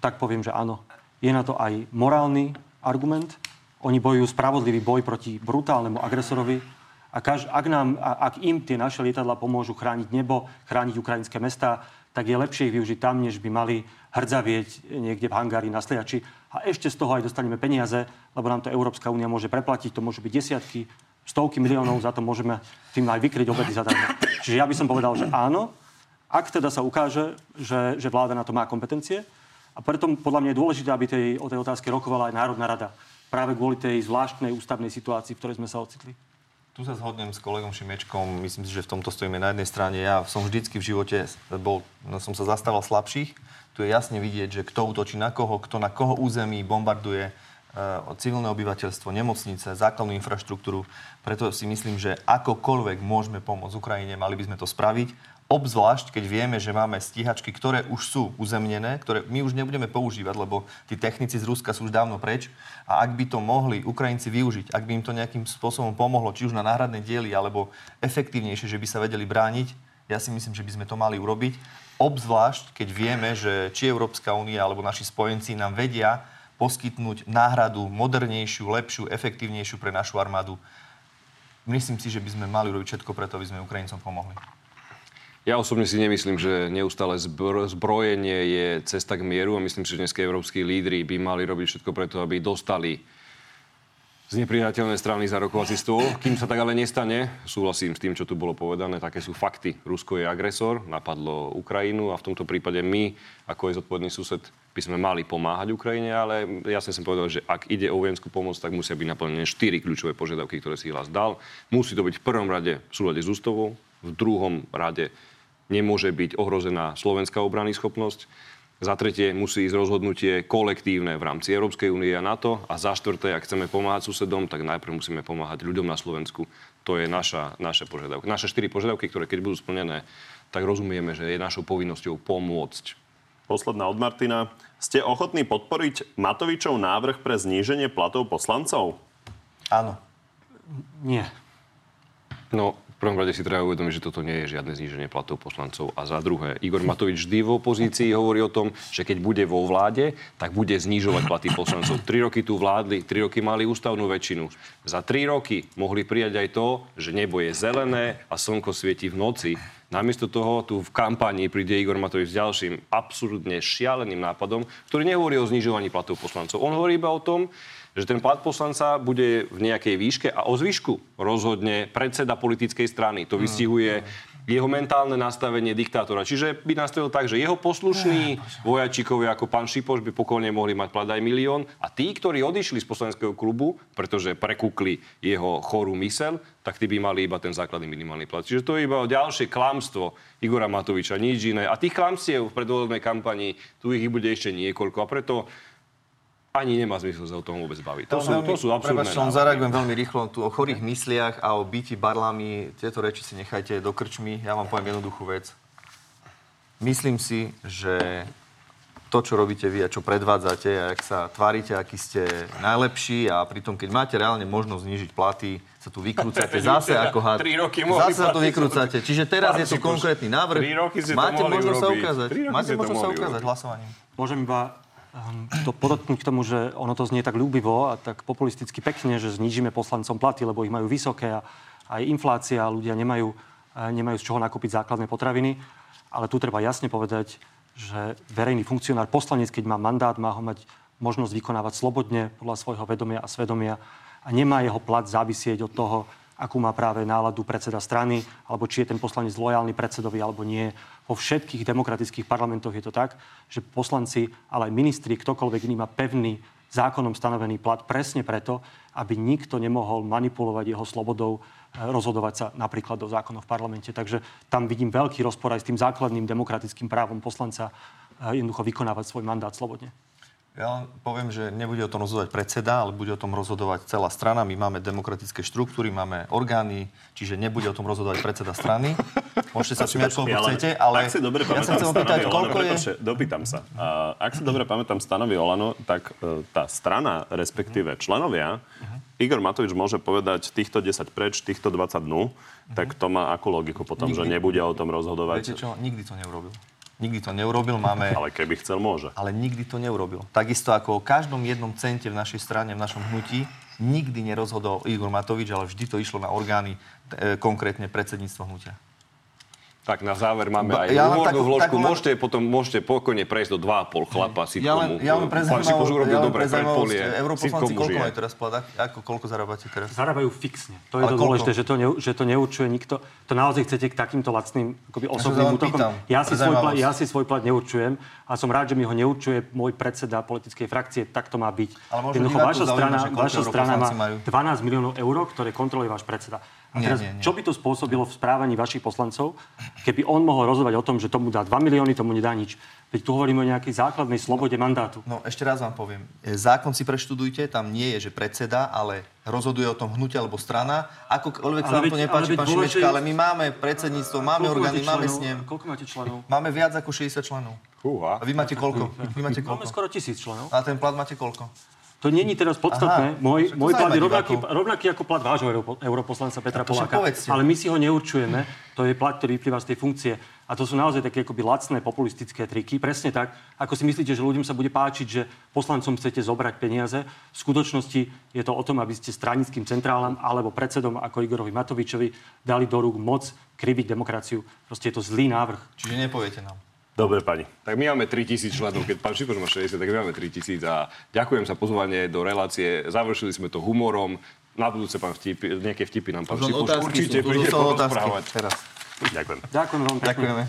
tak poviem, že áno. Je na to aj morálny argument. Oni bojujú spravodlivý boj proti brutálnemu agresorovi, a kaž, ak, nám, ak im tie naše lietadla pomôžu chrániť nebo, chrániť ukrajinské mestá, tak je lepšie ich využiť tam, než by mali hrdzavieť niekde v hangári na sliači. A ešte z toho aj dostaneme peniaze, lebo nám to Európska únia môže preplatiť. To môže byť desiatky, stovky miliónov, za to môžeme tým aj vykryť obedy zadarmo. Čiže ja by som povedal, že áno, ak teda sa ukáže, že, že vláda na to má kompetencie. A preto podľa mňa je dôležité, aby tej, o tej otázke rokovala aj Národná rada. Práve kvôli tej zvláštnej ústavnej situácii, v ktorej sme sa ocitli.
Tu sa zhodnem s kolegom Šimečkom. Myslím si, že v tomto stojíme na jednej strane. Ja som vždycky v živote bol, no, som sa zastával slabších. Tu je jasne vidieť, že kto útočí na koho, kto na koho území bombarduje uh, civilné obyvateľstvo, nemocnice, základnú infraštruktúru. Preto si myslím, že akokoľvek môžeme pomôcť Ukrajine, mali by sme to spraviť Obzvlášť, keď vieme, že máme stíhačky, ktoré už sú uzemnené, ktoré my už nebudeme používať, lebo tí technici z Ruska sú už dávno preč. A ak by to mohli Ukrajinci využiť, ak by im to nejakým spôsobom pomohlo, či už na náhradné diely, alebo efektívnejšie, že by sa vedeli brániť, ja si myslím, že by sme to mali urobiť. Obzvlášť, keď vieme, že či Európska únia alebo naši spojenci nám vedia poskytnúť náhradu modernejšiu, lepšiu, efektívnejšiu pre našu armádu. Myslím si, že by sme mali urobiť všetko preto, aby sme Ukrajincom pomohli.
Ja osobne si nemyslím, že neustále zbrojenie je cesta k mieru a myslím že dnes európsky lídry by mali robiť všetko preto, aby dostali z nepriateľnej strany za rokovací stôl. Kým sa tak ale nestane, súhlasím s tým, čo tu bolo povedané, také sú fakty. Rusko je agresor, napadlo Ukrajinu a v tomto prípade my, ako je zodpovedný sused, by sme mali pomáhať Ukrajine, ale jasne som povedal, že ak ide o vojenskú pomoc, tak musia byť naplnené štyri kľúčové požiadavky, ktoré si hlas dal. Musí to byť v prvom rade v súlade s ústavou, v druhom rade nemôže byť ohrozená slovenská obrany schopnosť. Za tretie musí ísť rozhodnutie kolektívne v rámci Európskej únie a NATO. A za štvrté, ak chceme pomáhať susedom, tak najprv musíme pomáhať ľuďom na Slovensku. To je naša, naše požiadavky. Naše štyri požiadavky, ktoré keď budú splnené, tak rozumieme, že je našou povinnosťou pomôcť.
Posledná od Martina. Ste ochotní podporiť Matovičov návrh pre zníženie platov poslancov?
Áno.
Nie.
No, prvom rade si treba uvedomiť, že toto nie je žiadne zníženie platov poslancov. A za druhé, Igor Matovič vždy v opozícii hovorí o tom, že keď bude vo vláde, tak bude znižovať platy poslancov. Tri roky tu vládli, tri roky mali ústavnú väčšinu. Za tri roky mohli prijať aj to, že nebo je zelené a slnko svieti v noci. Namiesto toho tu v kampanii príde Igor Matovič s ďalším absolútne šialeným nápadom, ktorý nehovorí o znižovaní platov poslancov. On hovorí iba o tom, že ten plat poslanca bude v nejakej výške a o zvyšku rozhodne predseda politickej strany. To vystihuje jeho mentálne nastavenie diktátora. Čiže by nastavil tak, že jeho poslušní vojačíkovia ako pán Šipoš by pokojne mohli mať plat aj milión a tí, ktorí odišli z poslaneckého klubu, pretože prekúkli jeho chorú mysel, tak tí by mali iba ten základný minimálny plat. Čiže to je iba ďalšie klamstvo Igora Matoviča, nič iné. A tých klamstiev v predvolebnej kampanii, tu ich bude ešte niekoľko. A preto ani nemá zmysel sa o tom vôbec baviť. To, to sú, veľmi, to sú absurdné
Prepač, zareagujem veľmi rýchlo tu o chorých mysliach a o byti barlami. Tieto reči si nechajte do krčmy. Ja vám poviem jednoduchú vec. Myslím si, že to, čo robíte vy a čo predvádzate a ak sa tvárite, aký ste najlepší a pritom, keď máte reálne možnosť znižiť platy, sa tu vykrúcate zase ako had.
Tri roky mohli
Zase sa tu vykrúcate. Čiže teraz je tu konkrétny návrh.
tri roky ste to
Máte možnosť sa ukázať. Máte možnosť sa ukázať hlasovaním.
Môžem iba to podotknúť k tomu, že ono to znie tak ľúbivo a tak populisticky pekne, že znížime poslancom platy, lebo ich majú vysoké a aj inflácia, ľudia nemajú, eh, nemajú z čoho nakúpiť základné potraviny. Ale tu treba jasne povedať, že verejný funkcionár, poslanec, keď má mandát, má ho mať možnosť vykonávať slobodne podľa svojho vedomia a svedomia a nemá jeho plat závisieť od toho, akú má práve náladu predseda strany, alebo či je ten poslanec lojálny predsedovi, alebo nie. Vo všetkých demokratických parlamentoch je to tak, že poslanci, ale aj ministri, ktokoľvek iný má pevný zákonom stanovený plat presne preto, aby nikto nemohol manipulovať jeho slobodou, e, rozhodovať sa napríklad do zákonov v parlamente. Takže tam vidím veľký rozpor aj s tým základným demokratickým právom poslanca e, jednoducho vykonávať svoj mandát slobodne.
Ja len poviem, že nebude o tom rozhodovať predseda, ale bude o tom rozhodovať celá strana. My máme demokratické štruktúry, máme orgány, čiže nebude o tom rozhodovať predseda strany. Môžete sa smiať, koľko chcete, ale
ak si dobre
ja sa chcem opýtať, koľko je...
prepáčte, Dopýtam sa. A, ak si dobre pamätám stanovy Olano, tak e, tá strana, respektíve členovia, Igor Matovič môže povedať týchto 10 preč, týchto 20 dnu, tak to má akú logiku potom, že
Nikdy.
nebude o tom rozhodovať?
Viete čo, nikdy to neurobil. Nikdy to neurobil, máme...
Ale keby chcel, môže.
ale nikdy to neurobil. Takisto ako o každom jednom cente v našej strane, v našom hnutí, nikdy nerozhodol Igor Matovič, ale vždy to išlo na orgány, e, konkrétne predsedníctvo hnutia.
Tak na záver máme
Ba-
aj
ja
humornú
takú-
vložku.
len-
Môžete potom môžete pokojne prejsť do 2,5 chlapa
Ja
sitcomu.
len, ja len pre
Pán Sikoš urobil
ja
dobre, predpolie.
europoslanci koľko
žije.
majú teraz plat? Ak- Ako, koľko zarábate teraz?
Zarábajú fixne. To je
Ale
to dôležité, že to, ne, že to neurčuje nikto. To naozaj chcete k takýmto lacným akoby osobným
len
útokom.
pýtam,
Ja si, svoj plat, ja si svoj plat neurčujem a som rád, že mi ho neurčuje môj predseda politickej frakcie. Tak to má byť. Jednoducho, vaša strana, vaša strana má
europoslanci majú.
12 miliónov eur, ktoré kontroluje váš predseda. A
Nie,
teraz,
nie, nie.
čo by to spôsobilo v správaní vašich poslancov, keby on mohol rozhodovať o tom, že tomu dá 2 milióny, tomu nedá nič. Veď tu hovoríme o nejakej základnej slobode mandátu.
No ešte raz vám poviem. E, Zákon si preštudujte, tam nie je, že predseda, ale rozhoduje o tom hnutie alebo strana. Akokoľvek sa vám to nepáči, pán Šimečka,
je-
ale my máme predsedníctvo, máme orgány, máme snem.
Koľko máte členov?
Máme viac ako 60 členov.
Fúha.
A vy máte koľko? Vy máte
Máme
koľko?
skoro tisíc členov.
A ten plat máte koľko?
To není teraz
Aha,
podstatné. Môj,
však to
môj plat je rovnaký, rovnaký ako plat vášho europo- europoslanca Petra Poláka. Ale my si ho neurčujeme. To je plat, ktorý vyplýva z tej funkcie. A to sú naozaj také akoby lacné populistické triky. Presne tak, ako si myslíte, že ľuďom sa bude páčiť, že poslancom chcete zobrať peniaze. V skutočnosti je to o tom, aby ste stranickým centrálam alebo predsedom ako Igorovi Matovičovi dali do rúk moc kriviť demokraciu. Proste je to zlý návrh.
Čiže nepoviete nám.
Dobre, pani.
Tak my máme 3000 členov, keď pán Šipoš má 60, tak my máme 3000 a ďakujem za pozvanie do relácie. Završili sme to humorom. Na budúce pán vtipy, nejaké vtipy nám pán Šipoš určite príde porozprávať.
teraz.
Ďakujem.
Ďakujem veľmi pekne.
Ďakujeme.